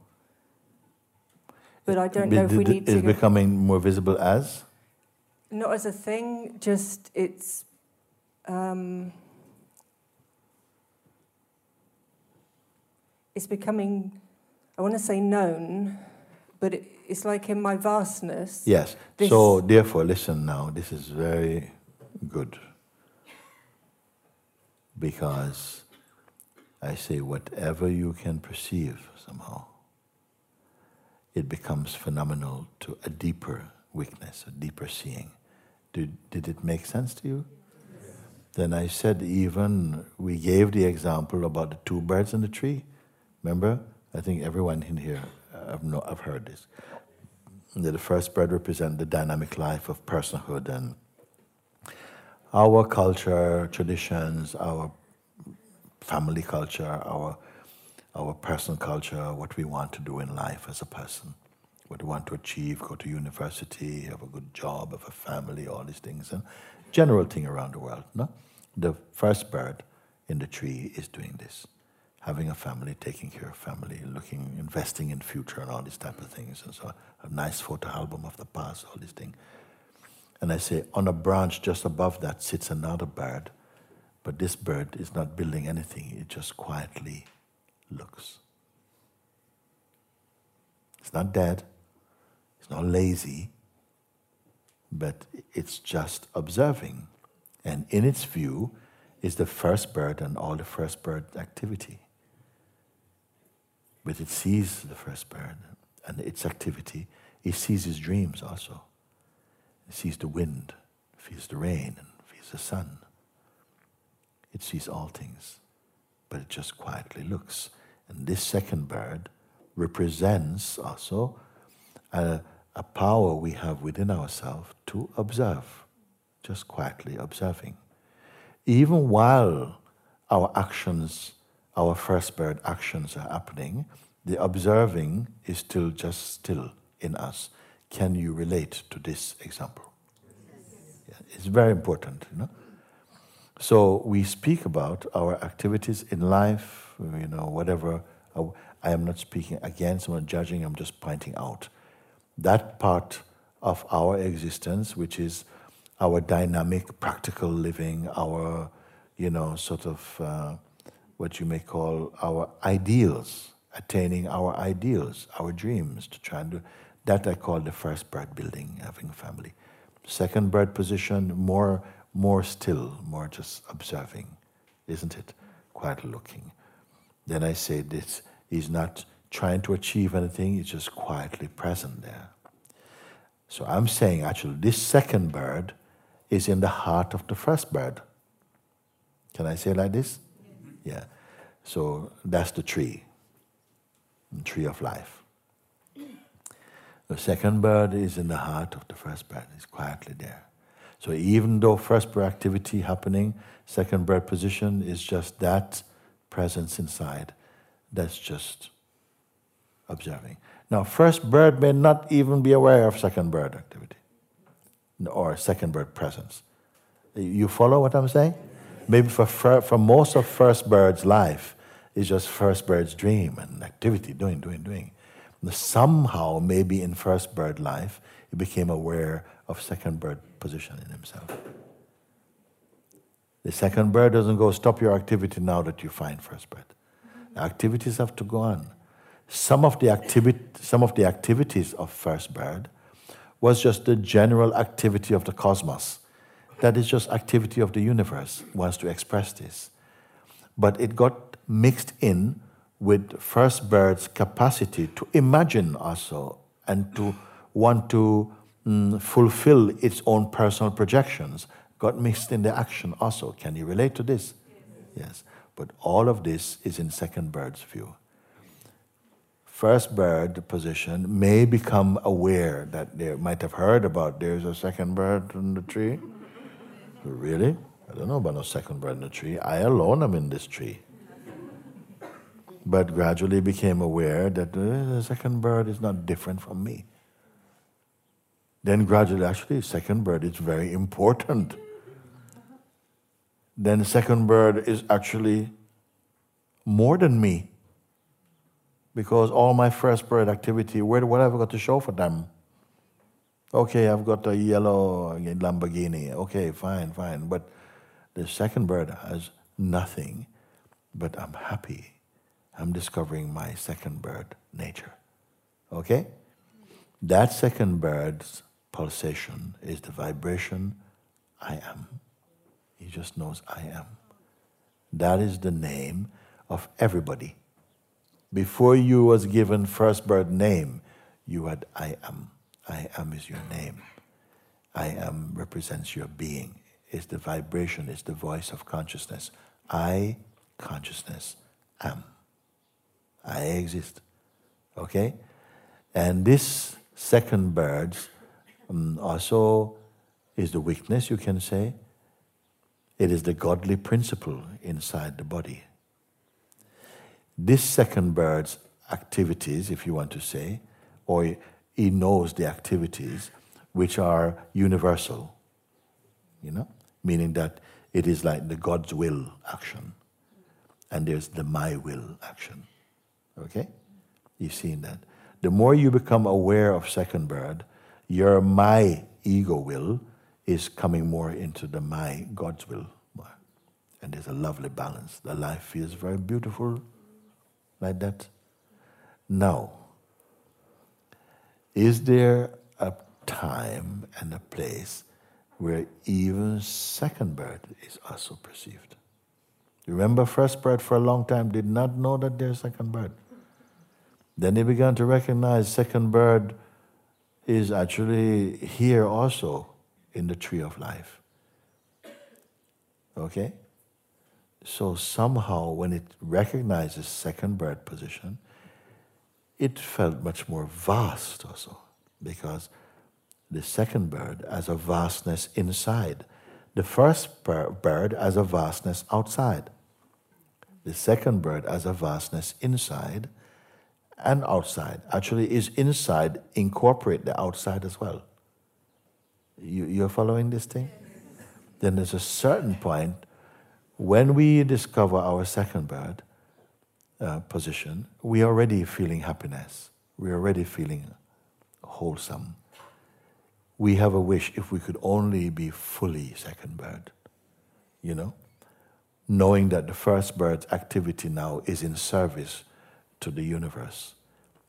But I don't know if we need to. Is becoming more visible as? Not as a thing, just it's um, it's becoming, I want to say known, but it, it's like in my vastness. Yes. So, therefore, listen now, this is very good. Because I say, whatever you can perceive somehow, it becomes phenomenal to a deeper witness, a deeper seeing. Did, did it make sense to you? Then I said, even we gave the example about the two birds in the tree. Remember? I think everyone in here uh, have, know, have heard this. That the first bird represents the dynamic life of personhood and our culture, traditions, our family culture, our, our personal culture, what we want to do in life as a person, what we want to achieve, go to university, have a good job, have a family, all these things, and general thing around the world. No? The first bird in the tree is doing this, having a family, taking care of family, looking, investing in future, and all these type of things. And so, a nice photo album of the past, all these things. And I say, on a branch just above that sits another bird, but this bird is not building anything, it just quietly looks. It's not dead, it's not lazy, but it's just observing. And in its view is the first bird and all the first bird activity. But it sees the first bird and its activity, it sees its dreams also. It sees the wind, it feels the rain, and feels the sun. It sees all things, but it just quietly looks. And this second bird represents also a, a power we have within ourselves to observe, just quietly observing. Even while our actions, our first bird actions are happening, the observing is still just still in us. Can you relate to this example? Yeah, it's very important, you know. So we speak about our activities in life, you know, whatever. I am not speaking against, I'm not judging, I'm just pointing out that part of our existence, which is our dynamic, practical living, our, you know, sort of uh, what you may call our ideals, attaining our ideals, our dreams, to try and do that I call the first bird building, having a family. Second bird position, more, more still, more just observing, isn't it? Quiet looking. Then I say this is not trying to achieve anything, he's just quietly present there. So I'm saying actually this second bird is in the heart of the first bird. Can I say like this? Yeah. So that's the tree, the tree of life. The second bird is in the heart of the first bird, it's quietly there. So even though first bird activity happening, second bird position is just that presence inside. That's just observing. Now, first bird may not even be aware of second bird activity or second bird presence. You follow what I'm saying? Maybe for, for most of first bird's life, it's just first bird's dream and activity, doing, doing, doing somehow, maybe in first bird life, he became aware of second bird position in himself. The second bird doesn't go, stop your activity now that you find first bird. The activities have to go on. Some of the, activi- some of the activities of first bird was just the general activity of the cosmos. That is just activity of the universe, wants to express this. But it got mixed in with first bird's capacity to imagine also and to want to mm, fulfill its own personal projections got mixed in the action also. Can you relate to this? Yes. yes. But all of this is in second bird's view. First bird position may become aware that they might have heard about there's a second bird in the tree. really? I don't know about no second bird in the tree. I alone am in this tree but gradually became aware that uh, the second bird is not different from me. Then gradually, actually, second bird is very important. Then second bird is actually more than me. Because all my first bird activity, where, what have I got to show for them? Okay, I've got a yellow Lamborghini. Okay, fine, fine. But the second bird has nothing, but I'm happy I'm discovering my second bird nature. Okay? That second bird's pulsation is the vibration I am. He just knows I am. That is the name of everybody. Before you was given first bird name, you had I am. I am is your name. I am represents your being. It's the vibration, it's the voice of consciousness. I, consciousness, am. I exist. Okay? And this second bird um, also is the witness, you can say. It is the godly principle inside the body. This second bird's activities, if you want to say, or he knows the activities which are universal, you know, meaning that it is like the God's will action, and there's the my will action. Okay? You've seen that. The more you become aware of second bird, your my ego will is coming more into the my God's will. And there's a lovely balance. The life feels very beautiful like that. Now, is there a time and a place where even second bird is also perceived? Remember, first bird for a long time did not know that there's second bird. Then they began to recognize second bird is actually here also in the tree of life. Okay? So somehow when it recognizes second bird position, it felt much more vast also because the second bird has a vastness inside. The first bird has a vastness outside. The second bird has a vastness inside and outside. Actually, is inside incorporate the outside as well. You, you're following this thing? Then there's a certain point when we discover our second bird, uh, position, we are already feeling happiness. We are already feeling wholesome. We have a wish if we could only be fully second bird, you know, knowing that the first bird's activity now is in service to the universe,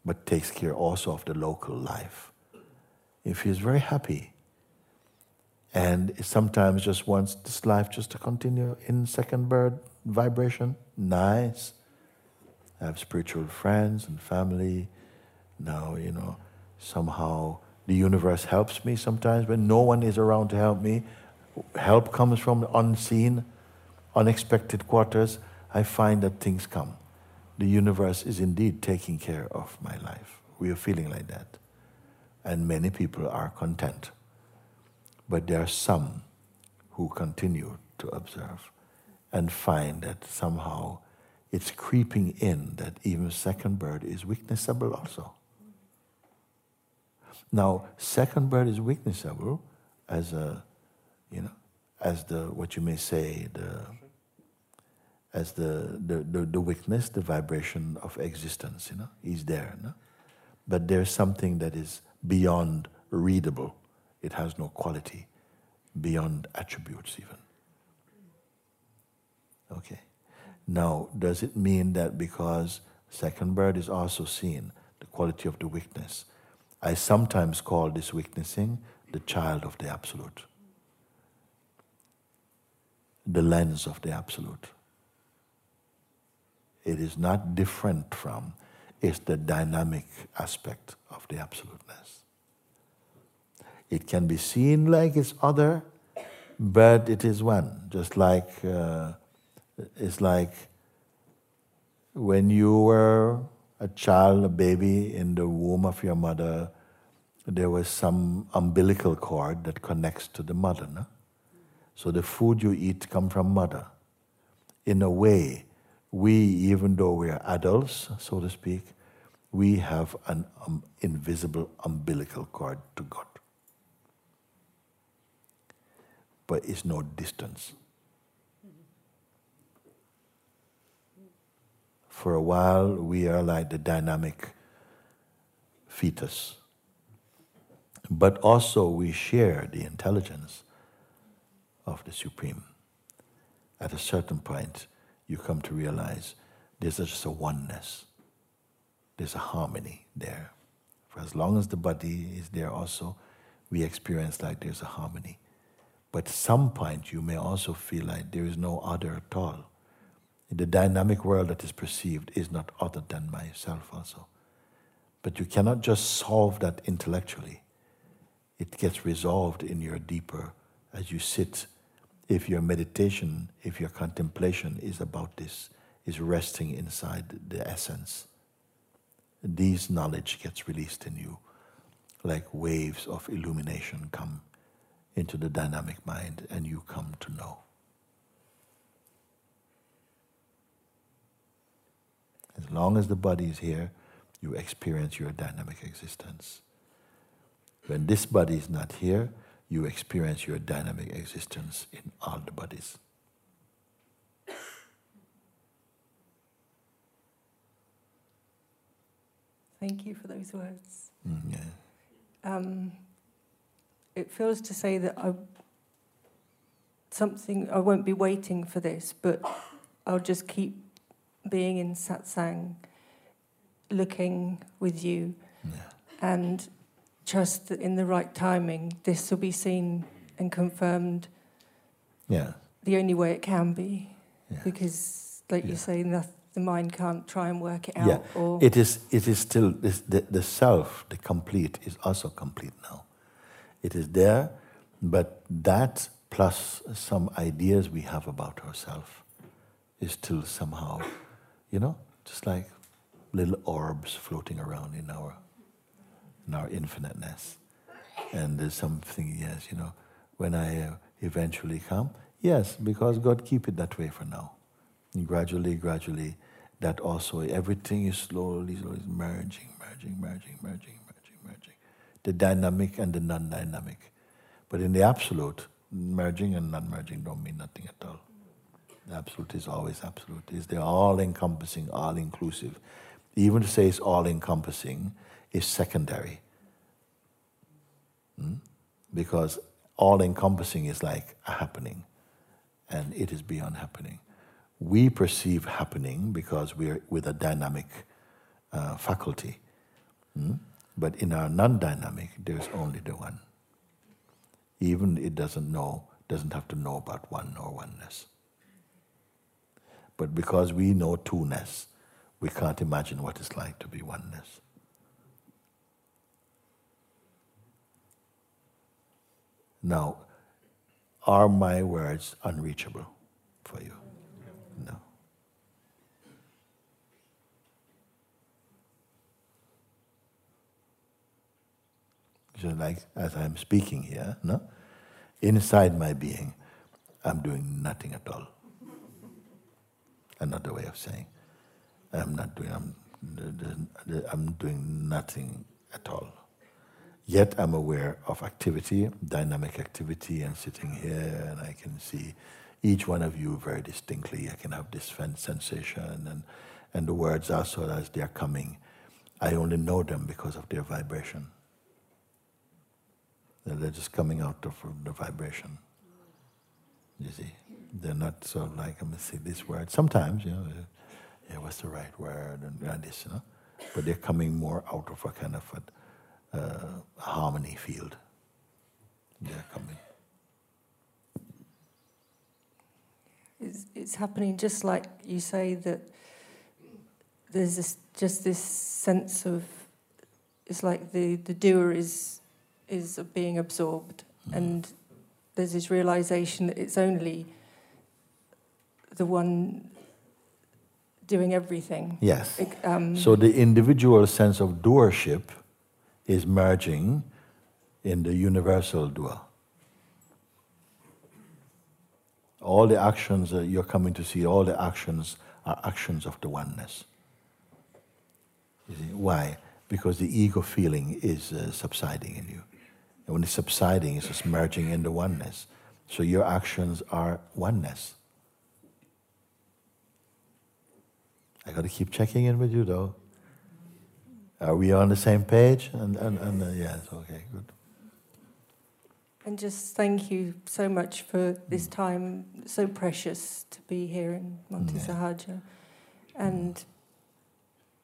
but takes care also of the local life. He feels very happy. And sometimes just wants this life just to continue in second bird vibration. Nice. I have spiritual friends and family. Now, you know, somehow the universe helps me sometimes when no one is around to help me. Help comes from unseen, unexpected quarters. I find that things come. The universe is indeed taking care of my life. We are feeling like that. And many people are content. But there are some who continue to observe and find that somehow it's creeping in that even second bird is witnessable also. Now, second bird is witnessable as a, you know, as the what you may say the, as the the, the, the witness, the vibration of existence. You know, is there. No? But there's something that is beyond readable. It has no quality, beyond attributes even. Okay. Now, does it mean that because second bird is also seen, the quality of the witness? I sometimes call this witnessing the child of the Absolute, the lens of the Absolute. It is not different from, it's the dynamic aspect of the Absoluteness. It can be seen like it's other, but it is one, just like. Uh, it's like when you were a child, a baby in the womb of your mother, there was some umbilical cord that connects to the mother. No? So the food you eat come from mother. In a way, we, even though we are adults, so to speak, we have an um, invisible umbilical cord to God. But it's no distance. for a while we are like the dynamic fetus. But also we share the intelligence of the Supreme. At a certain point, you come to realize there's just a oneness, there's a harmony there. For as long as the body is there, also, we experience like there's a harmony. But some point, you may also feel like there is no other at all the dynamic world that is perceived is not other than myself also. But you cannot just solve that intellectually. It gets resolved in your deeper as you sit. If your meditation, if your contemplation is about this, is resting inside the essence, these knowledge gets released in you like waves of illumination come into the dynamic mind and you come to know. As long as the body is here, you experience your dynamic existence. When this body is not here, you experience your dynamic existence in all the bodies. Thank you for those words. Mm, yeah. Um, it feels to say that I something I won't be waiting for this, but I'll just keep being in satsang, looking with you, yeah. and trust that in the right timing, this will be seen and confirmed. Yeah. The only way it can be, Yeah. because, like Yeah. you say, the, the mind can't try and work it out. Yeah, Or it is. It is still this, the the self, the complete, is also complete now. It is there, but that plus some ideas we have about ourselves is still somehow, you know, just like little orbs floating around in our in our infiniteness. And there's something, yes, you know, when I uh, eventually come, yes, because God keep it that way for now. And gradually, gradually, that also everything is slowly, slowly merging, merging, merging, merging, merging, merging. The dynamic and the non-dynamic. But in the absolute, merging and non-merging don't mean nothing at all. The absolute is always absolute. It's the all-encompassing, all-inclusive. Even to say it's all-encompassing is secondary. Hmm? Because all-encompassing is like a happening, and it is beyond happening we perceive happening because we're with a dynamic uh, faculty. Hmm? But in our non-dynamic, there's only the one. Even it doesn't know, doesn't have to know about one or oneness. But because we know two-ness, we can't imagine what it's like to be oneness. Now, are my words unreachable for you? No. So like as I'm speaking here, no? Inside my being, I'm doing nothing at all. Another way of saying, I'm not doing. I'm, I'm doing nothing at all. Yet I'm aware of activity, dynamic activity, and sitting here, and I can see each one of you very distinctly. I can have this sensation, and, and the words also as they're coming. I only know them because of their vibration. They're just coming out of the vibration. You see, they're not sort of like I'm gonna say this word. Sometimes, you know, yeah, what's the right word and, and this, you know, but they're coming more out of a kind of a, uh, harmony field. They're coming. It's, it's happening just like you say that there's this, just this sense of it's like the, the doer is is being absorbed Mm. and there's this realization that it's only the one doing everything. Yes. It, um, So the individual sense of doership is merging in the universal doer. All the actions that you're coming to see, all the actions are actions of the oneness. You see, why? Because the ego feeling is uh, subsiding in you. And when it's subsiding, it's just merging in the oneness. So your actions are oneness. I got to keep checking in with you, though. Are we on the same page? And, and, and uh, yes, okay, good. and just thank you so much for this time, so precious to be here in Monte Yeah. Sahaja. And,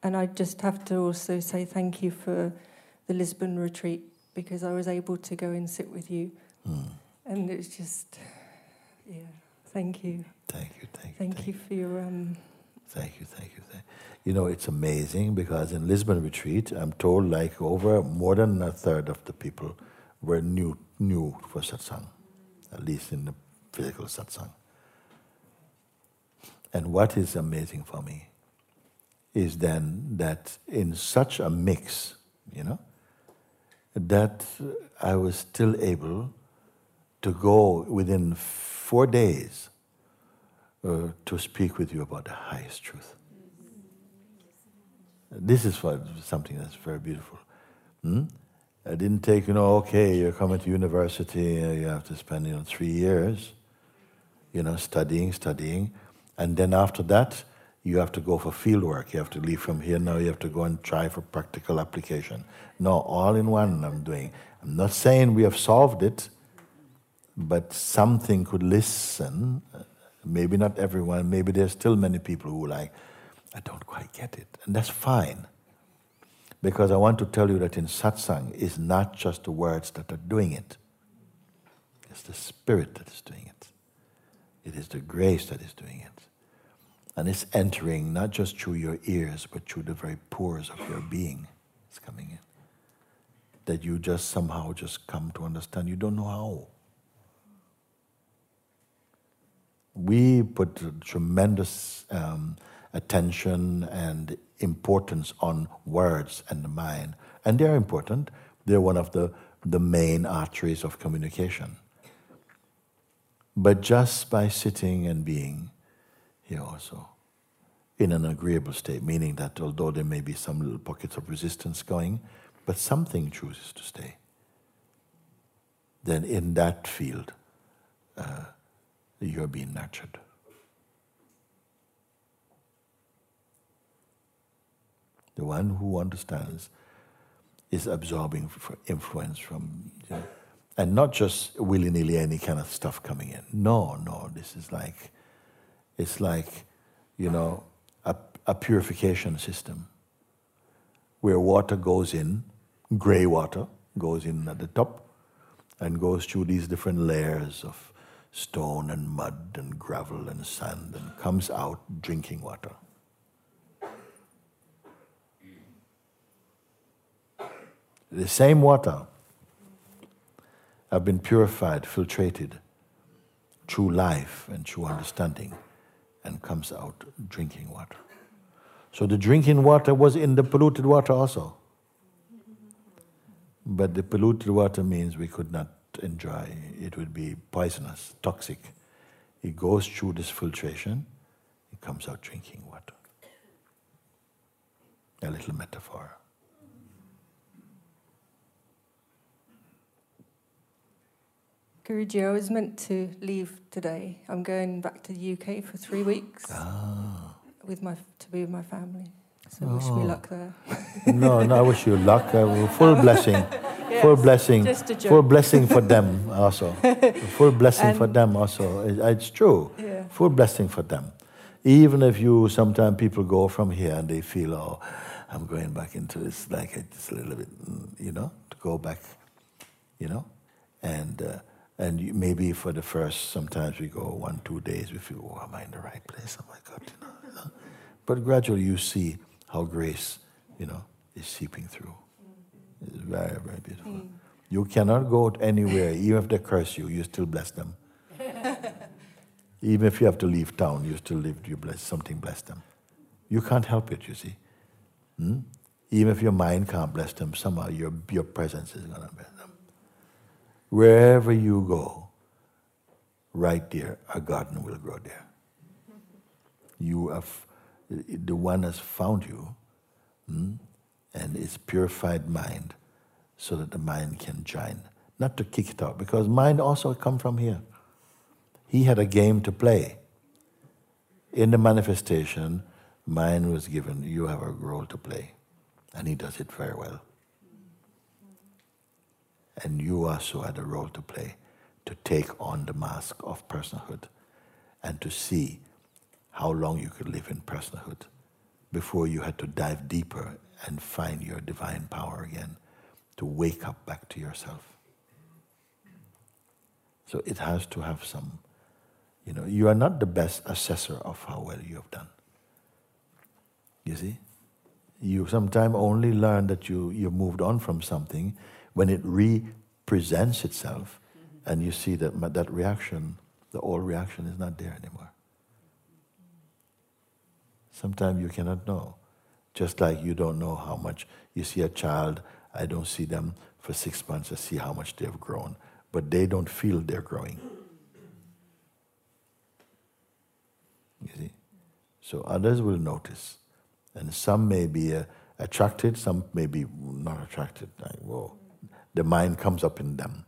and I just have to also say thank you for the Lisbon retreat because I was able to go and sit with you. Mm. And it's just, yeah, thank you. Thank you, thank you. Thank you for your. Um, Thank you, thank you. Thank you. you know, it's amazing because in Lisbon retreat, I'm told like over more than a third of the people were new, new for satsang, at least in the physical satsang. And what is amazing for me is then that in such a mix, you know, that I was still able to go within four days uh, to speak with you about the highest truth. This is what, something that's very beautiful. Hmm? I didn't take, you know, okay, you're coming to university, uh, you have to spend, you know, three years, you know, studying, studying. And then after that, you have to go for field work. You have to leave from here now, you have to go and try for practical application. No, all in one I'm doing. I'm not saying we have solved it, but something could listen. Maybe not everyone, maybe there's still many people who like, I don't quite get it. And that's fine. Because I want to tell you that in satsang is not just the words that are doing it. It's the spirit that is doing it. It is the grace that is doing it. And it's entering not just through your ears, but through the very pores of your being. It's coming in. That you just somehow just come to understand. You don't know how. We put tremendous um, attention and importance on words and the mind. And they're important. They're one of the, the main arteries of communication. But just by sitting and being here also in an agreeable state, meaning that although there may be some little pockets of resistance going, but something chooses to stay, then in that field, uh, you're being nurtured. The one who understands is absorbing influence from, you know, and not just willy nilly any kind of stuff coming in. No, no, this is like, it's like, you know, a, a purification system where water goes in, gray water goes in at the top, and goes through these different layers of stone and mud and gravel and sand and comes out drinking water. The same water have been purified, filtrated through life and through understanding and comes out drinking water. So the drinking water was in the polluted water also. But the polluted water means we could not enjoy, it would be poisonous, toxic. It goes through this filtration, it comes out drinking water. A little metaphor. Guruji, I was meant to leave today. I'm going back to the UK for three <gasps> weeks ah. with my to be with my family. So oh. wish me luck there. <laughs> no, no, I wish you luck. Uh, full <laughs> blessing, yes, full blessing, <laughs> full blessing for them also. full blessing and for them also. It's true. Yeah. Full blessing for them. Even if you sometimes people go from here and they feel, oh, I'm going back into this, like it's a little bit, mm, you know, to go back, you know, and. Uh, and maybe for the first, sometimes we go one, two days, we feel, oh, am I in the right place? Oh my God, you know, you know. But gradually you see how grace, you know, is seeping through. It's very, very beautiful. Mm. You cannot go anywhere, even if they curse you, you still bless them. <laughs> even if you have to leave town, you still live, you bless something, bless them. You can't help it, you see. Hmm? Even if your mind can't bless them, somehow your, your presence is going to bless them. Wherever you go, right there, a garden will grow there. You have, the one has found you, hmm, and it's purified mind, so that the mind can join, not to kick it out, because mind also come from here. He had a game to play. In the manifestation, mind was given, you have a role to play, and he does it very well. And you also had a role to play to take on the mask of personhood and to see how long you could live in personhood before you had to dive deeper and find your divine power again, to wake up back to yourself. So it has to have some, you know, you are not the best assessor of how well you have done. You see? You sometimes only learn that you, you moved on from something when it represents itself and you see that that reaction, the old reaction, is not there anymore. Sometimes you cannot know. Just like you don't know how much you see a child, I don't see them for six months, I see how much they've grown. But they don't feel they're growing. You see? So others will notice. And some may be uh, attracted, some may be not attracted. Like, whoa. The mind comes up in them.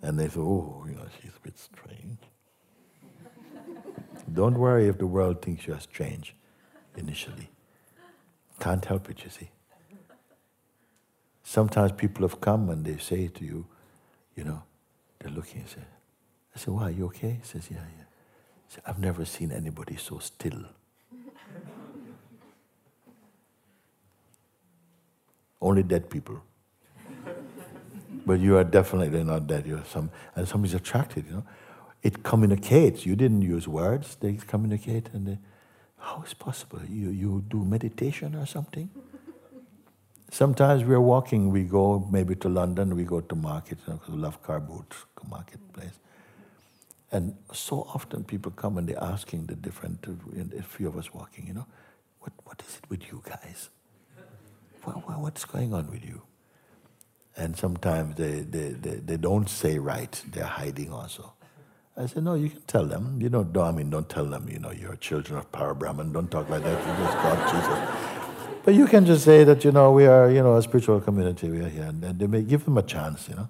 And they say, oh, you know, she's a bit strange. <laughs> Don't worry if the world thinks you're strange initially. Can't help it, you see. Sometimes people have come and they say to you, you know, they're looking and say, I say, why, are you okay? He says, yeah, yeah. Say, I've never seen anybody so still. <laughs> Only dead people. But you are definitely not dead. You're some, and somebody's attracted, you know. It communicates. You didn't use words. They communicate, and they, how is possible? You you do meditation or something? Sometimes we're walking. We go maybe to London. We go to market you know, because we love car boots, marketplace. And so often people come and they're asking the different, a few of us walking, you know, what, what is it with you guys? What, what's going on with you? And sometimes they, they, they, they don't say right, they're hiding also. I said, no, you can tell them. You know, don't, I mean, don't tell them, you know, you're children of Parabrahman. Don't talk like that. You just God, Jesus. But you can just say that, you know, we are, you know, a spiritual community. We are here. And they may give them a chance, you know.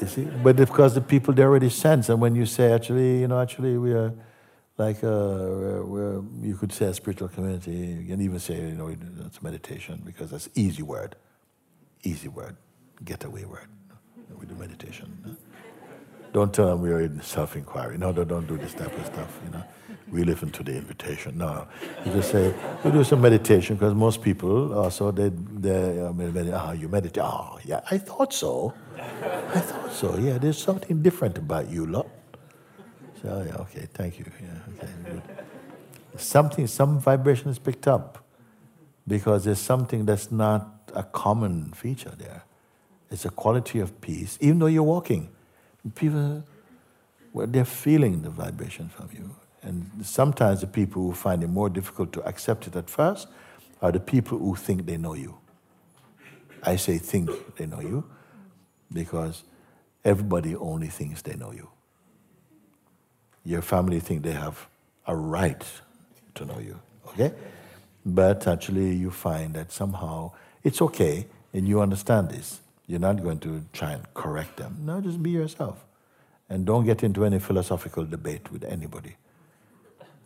you see? But of course, the people, they already sense. And when you say, actually, you know, actually, we are like, uh, we're, we're, you could say a spiritual community. You can even say, you know, it's meditation because that's easy word. Easy word. Getaway word we do meditation. Don't tell them we are in self-inquiry. No, no, don't do this type of stuff. You know, we listen to the invitation. No, you just say we do some meditation because most people also they they uh, meditate. Ah, you meditate. Oh, yeah, I thought so. I thought so. Yeah, there's something different about you, lot. So yeah, okay, thank you. Yeah, okay. Something, some vibration is picked up because there's something that's not a common feature there. It's a quality of peace, even though you're walking. People, well, they're feeling the vibration from you. And sometimes the people who find it more difficult to accept it at first are the people who think they know you. I say think they know you because everybody only thinks they know you. Your family think they have a right to know you, okay? But actually you find that somehow it's okay and you understand this. You're not going to try and correct them. No, just be yourself. And don't get into any philosophical debate with anybody.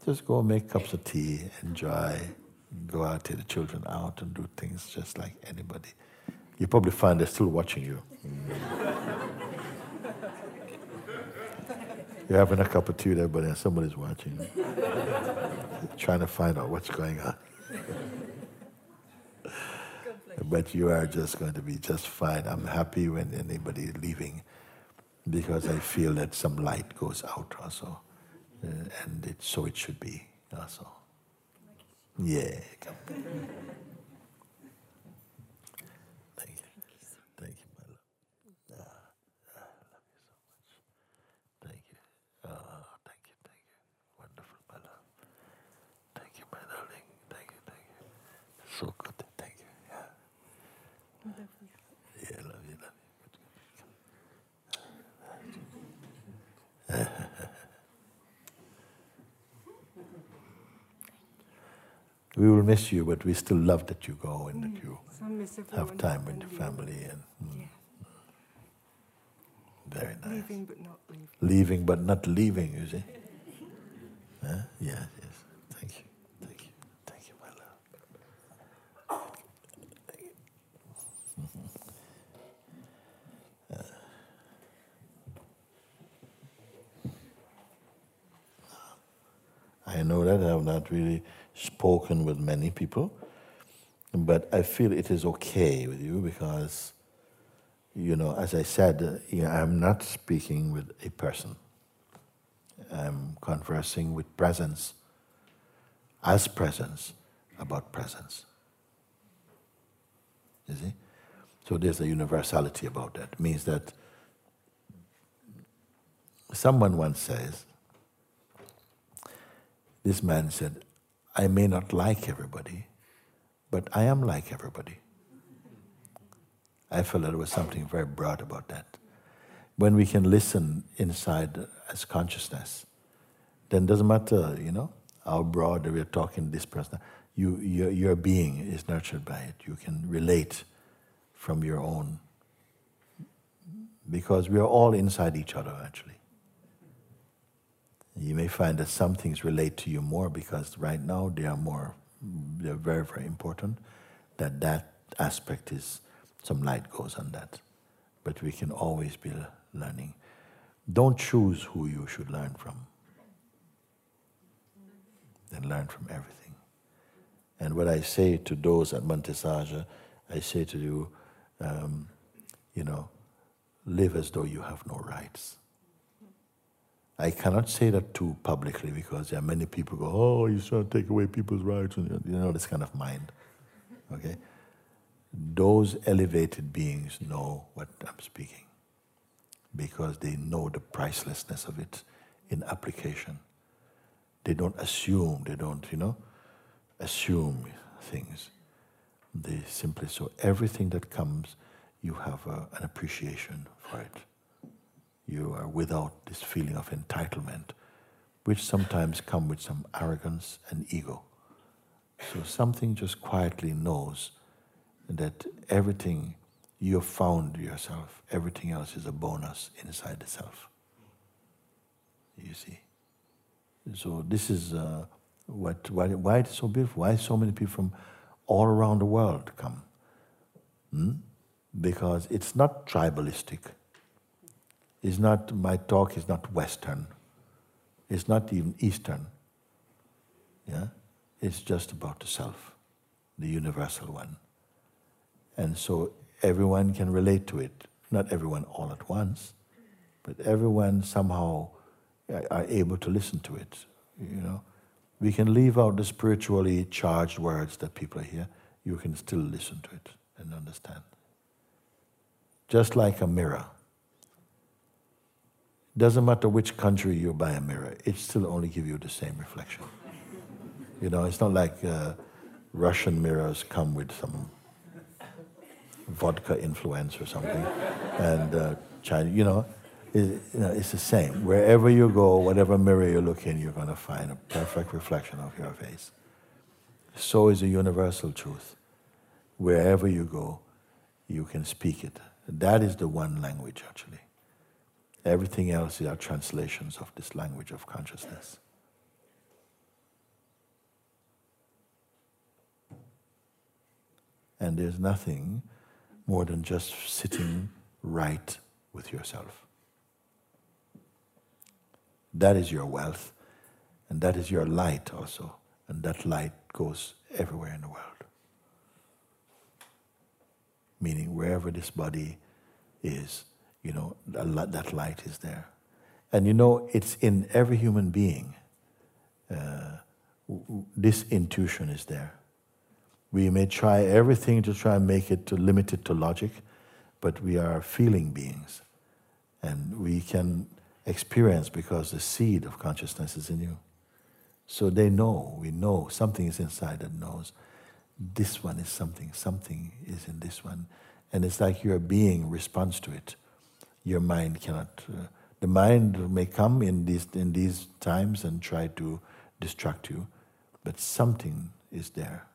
Just go make cups of tea, enjoy, go out, take the children out, and do things just like anybody. You probably find they're still watching you. You're having a cup of tea there, but somebody's watching, <laughs> trying to find out what's going on but you are just going to be just fine. I'm happy when anybody is leaving because I feel that some light goes out also. Uh, and it, so it should be also. Yeah, come. we will miss you, but we still love that you go and that you have time with your family and. Mm, very nice. Leaving but not leaving. Leaving but not leaving, you see. <laughs> Huh? Yes, yes. Thank you. Thank you. Thank you, my love. Thank you. Uh, I know that I have not really spoken with many people, but I feel it is okay with you because, you know, as I said, you know, I'm not speaking with a person. I'm conversing with presence. as presence about presence. You see? So there's a universality about that. It means that someone once says, this man said, I may not like everybody, but I am like everybody. I felt that there was something very broad about that. When we can listen inside as consciousness, then it doesn't matter, you know, how broad we're talking this person. You, your, your being is nurtured by it. You can relate from your own. Because we are all inside each other, actually. You may find that some things relate to you more because right now they are more, they're very, very important. That that aspect is, some light goes on that. But we can always be learning. Don't choose who you should learn from. Then learn from everything. And what I say to those at Monte Sahaja, I say to you, um, you know, live as though you have no rights. I cannot say that too publicly because there are many people go, oh, you're trying to take away people's rights, and you know this kind of mind. Okay, those elevated beings know what I'm speaking because they know the pricelessness of it in application. They don't assume. They don't, you know, assume things. They simply so everything that comes, you have a, an appreciation for it you are without this feeling of entitlement, which sometimes come with some arrogance and ego. So something just quietly knows that everything you have found yourself, everything else is a bonus inside the self. You see. So this is uh, what why, why it's so beautiful. Why so many people from all around the world come? Hmm? Because it's not tribalistic is not, my talk is not Western. It's not even Eastern. Yeah? It's just about the self, the universal one. And so everyone can relate to it. Not everyone all at once, but everyone somehow uh, are able to listen to it. You know, we can leave out the spiritually charged words that people hear. You can still listen to it and understand. Just like a mirror. Doesn't matter which country you buy a mirror, it still only give you the same reflection. You know, it's not like uh, Russian mirrors come with some vodka influence or something, and uh, China, you know, it, you know, it's the same. Wherever you go, whatever mirror you look in, you're going to find a perfect reflection of your face. So is a universal truth. Wherever you go, you can speak it. That is the one language, actually. Everything else are translations of this language of consciousness. And there's nothing more than just sitting right with yourself. That is your wealth, and that is your light also, and that light goes everywhere in the world. Meaning, wherever this body is, you know, that light is there. And you know, it's in every human being. Uh, this intuition is there. We may try everything to try and make it to limit it to logic, but we are feeling beings. And we can experience because the seed of consciousness is in you. So they know, we know, something is inside that knows this one is something, something is in this one. And it's like your being responds to it your mind cannot. Uh, the mind may come in these, in these times and try to distract you, but something is there,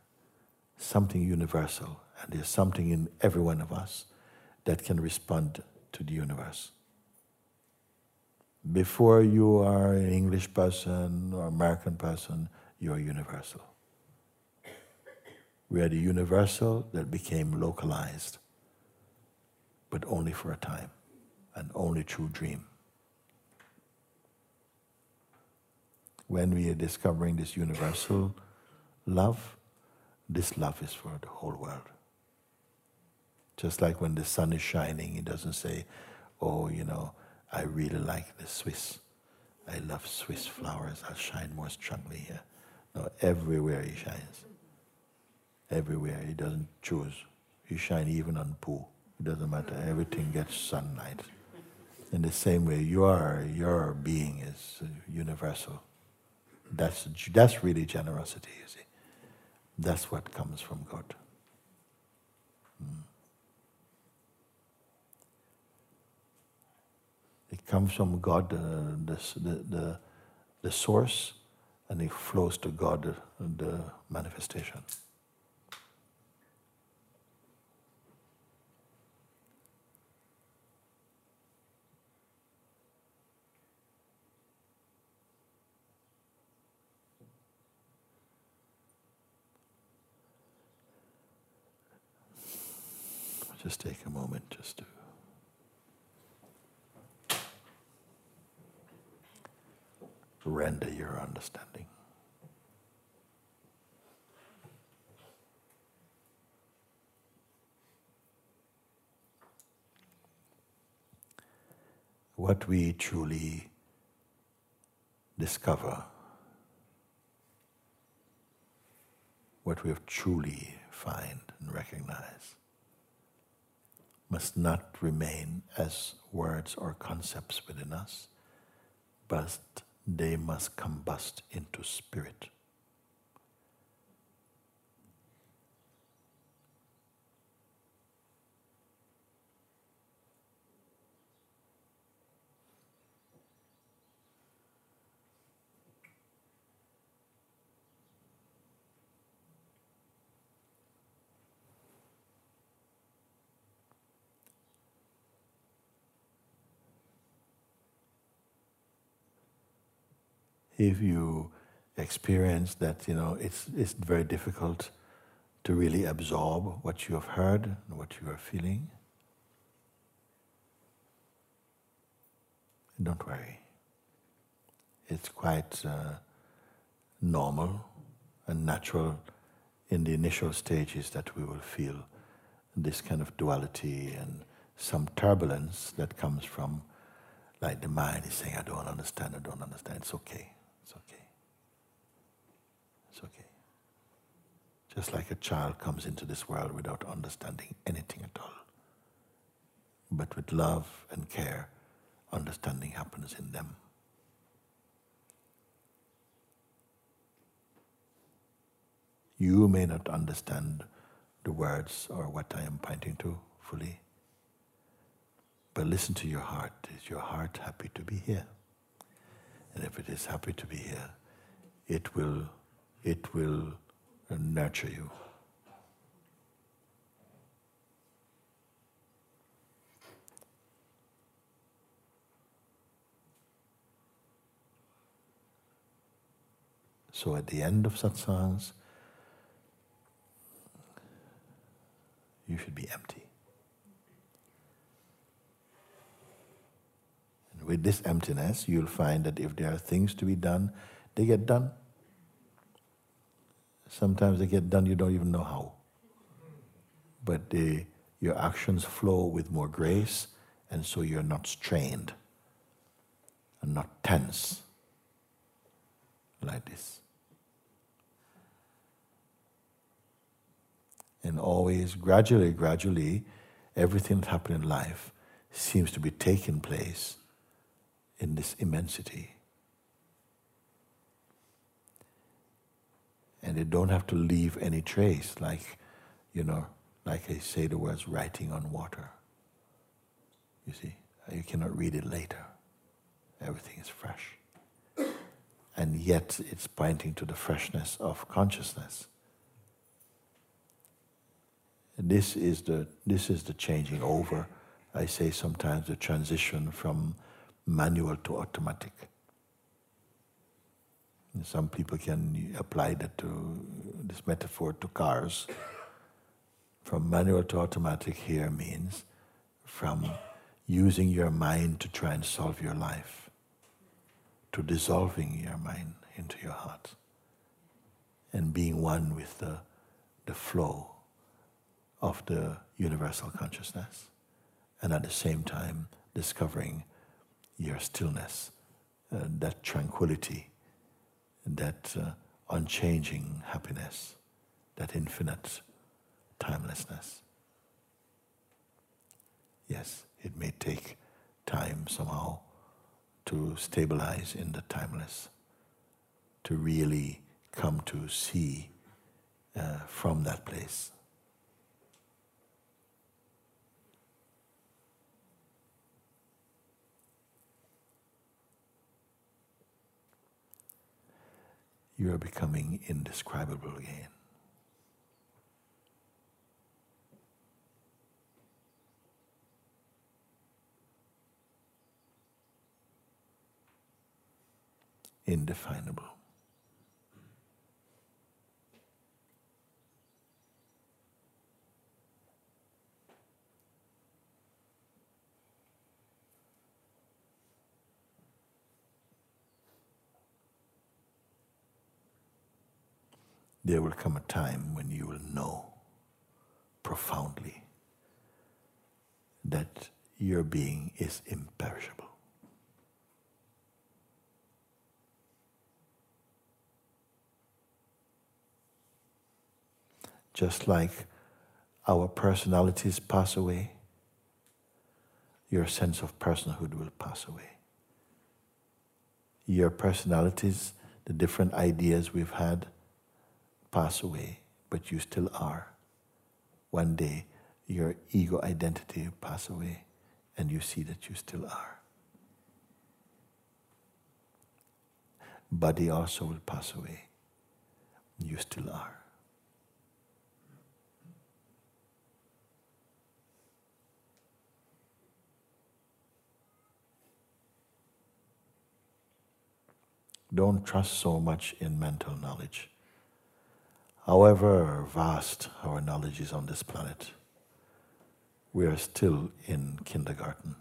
something universal, and there's something in every one of us that can respond to the universe. Before you are an English person or American person, you are universal. We are the universal that became localized, but only for a time an only true dream. When we are discovering this universal love, this love is for the whole world. Just like when the sun is shining, it doesn't say, oh, you know, I really like the Swiss. I love Swiss flowers. I'll shine more strongly here. No, everywhere He shines. Everywhere. He doesn't choose. He shines even on poo. It doesn't matter. Everything gets sunlight. In the same way, your, your being is universal. That's, that's really generosity, you see. That's what comes from God. Hmm. It comes from God, uh, the, the, the, the source, and it flows to God, the manifestation. Just take a moment just to. Render your understanding. What we truly discover, what we have truly find and recognize must not remain as words or concepts within us, but they must combust into spirit. If you experience that, you know, it's, it's very difficult to really absorb what you have heard and what you are feeling, don't worry. It's quite uh, normal and natural in the initial stages that we will feel this kind of duality and some turbulence that comes from, like the mind is saying, I don't understand, I don't understand. It's okay. Just like a child comes into this world without understanding anything at all. But with love and care, understanding happens in them. You may not understand the words or what I am pointing to fully, but listen to your heart. Is your heart happy to be here? And if it is happy to be here, it will, it will nurture you. So at the end of satsangs, you should be empty. And with this emptiness, you'll find that if there are things to be done, they get done. Sometimes they get done, you don't even know how. But your actions flow with more grace, and so you're not strained and not tense like this. And always, gradually, gradually, everything that happens in life seems to be taking place in this immensity. And they don't have to leave any trace, like, you know, like I say the words writing on water. You see, you cannot read it later. Everything is fresh. And yet it's pointing to the freshness of consciousness. This is the this is the changing over. I say sometimes the transition from manual to automatic. Some people can apply that to this metaphor to cars. From manual to automatic here means from using your mind to try and solve your life to dissolving your mind into your heart and being one with the, the flow of the universal consciousness and at the same time discovering your stillness, uh, that tranquility that uh, unchanging happiness, that infinite timelessness. Yes, it may take time somehow to stabilize in the timeless, to really come to see uh, from that place. You are becoming indescribable again. Indefinable. There will come a time when you will know profoundly that your being is imperishable. Just like our personalities pass away, your sense of personhood will pass away. Your personalities, the different ideas we've had, pass away, but you still are. One day, your ego identity will pass away, and you see that you still are. Body also will pass away. You still are. Don't trust so much in mental knowledge. However vast our knowledge is on this planet, we are still in kindergarten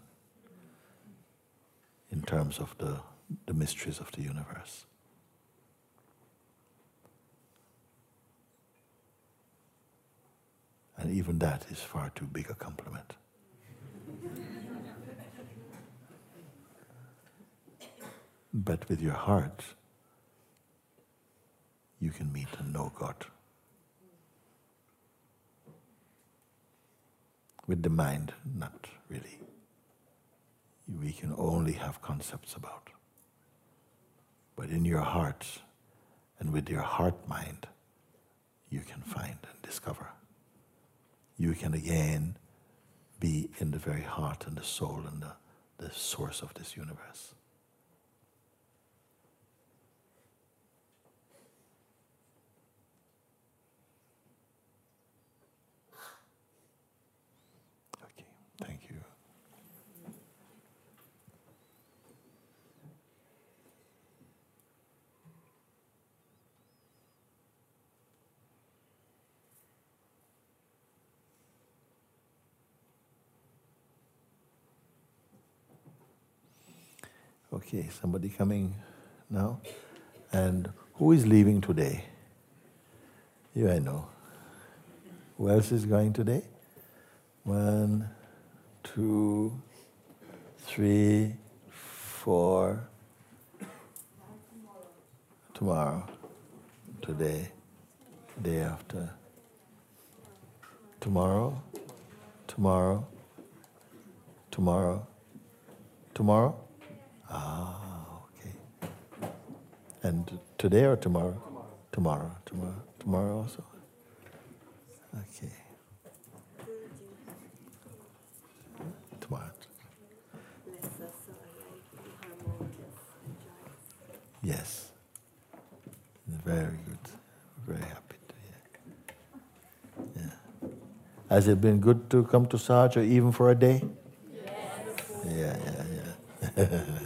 in terms of the, the mysteries of the universe. And even that is far too big a compliment. but with your heart, you can meet and know God. With the mind, not really. We can only have concepts about. But in your heart and with your heart mind, you can find and discover. You can again be in the very heart and the soul and the, the source of this universe. Okay, somebody coming now? And who is leaving today? You, I know. Who else is going today? One, two, three, four. Tomorrow. Today. Day after. Tomorrow. Tomorrow. Tomorrow. Tomorrow. Ah, okay. And today or tomorrow? Tomorrow. Tomorrow. Tomorrow, also? Okay. Tomorrow. Yes. Very good. Very happy to hear. Yeah. Has it been good to come to Sahaja even for a day? Yes. Yeah, yeah, yeah. <laughs>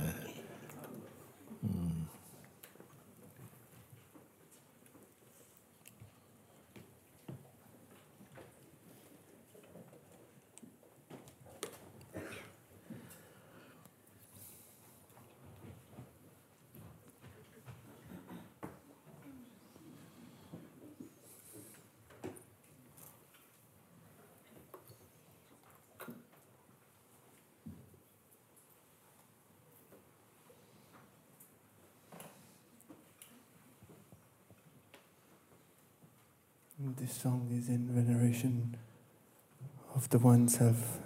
Himself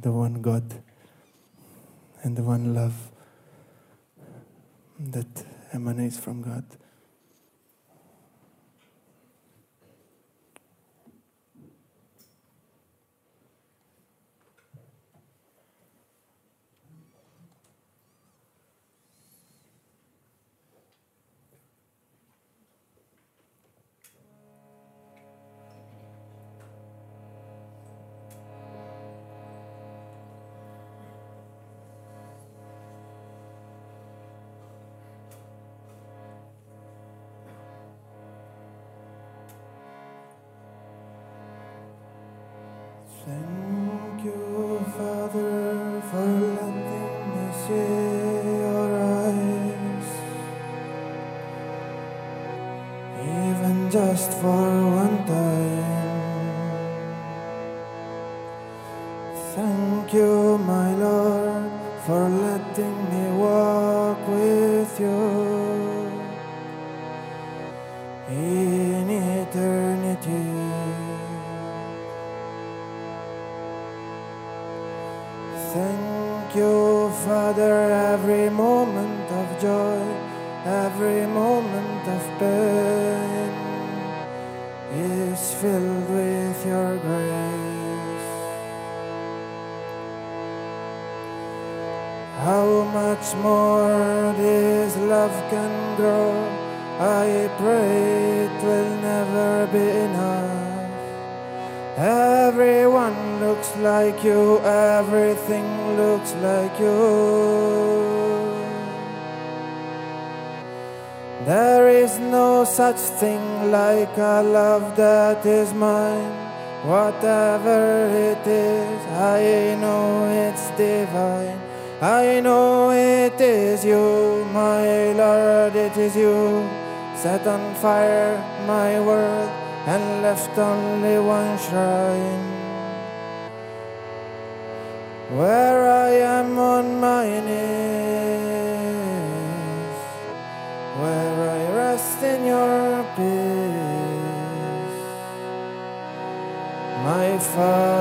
the one God and the one love that emanates from God. just for one time. such thing like a love that is mine. Whatever it is, I know it's divine. I know it is you, my Lord, it is you. Set on fire my world and left only one shrine. Where I am on my knees. far.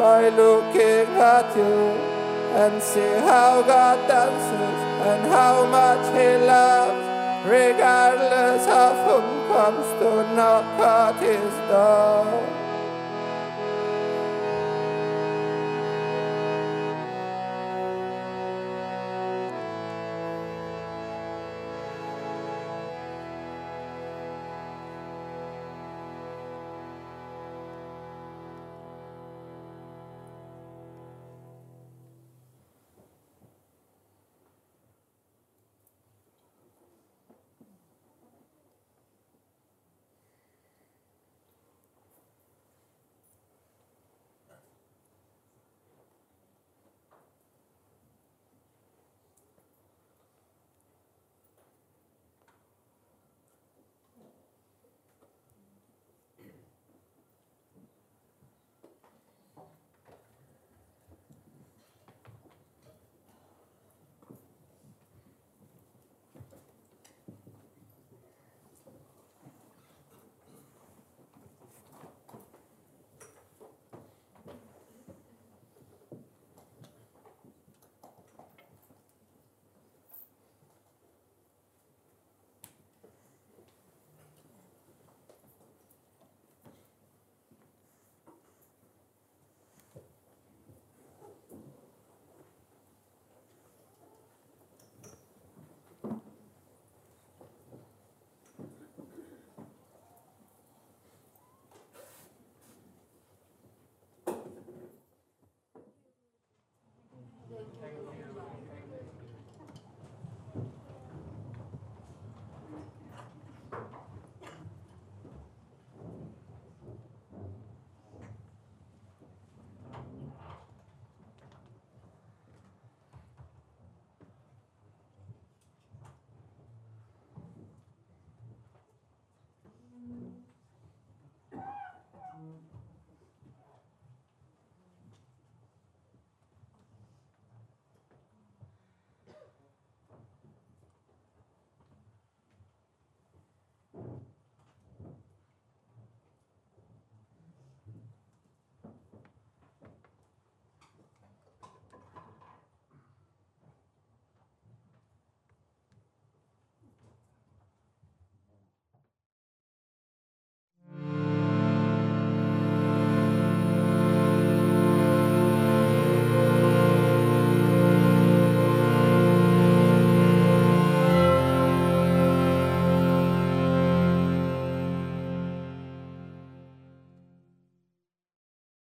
Wonder by Thank you.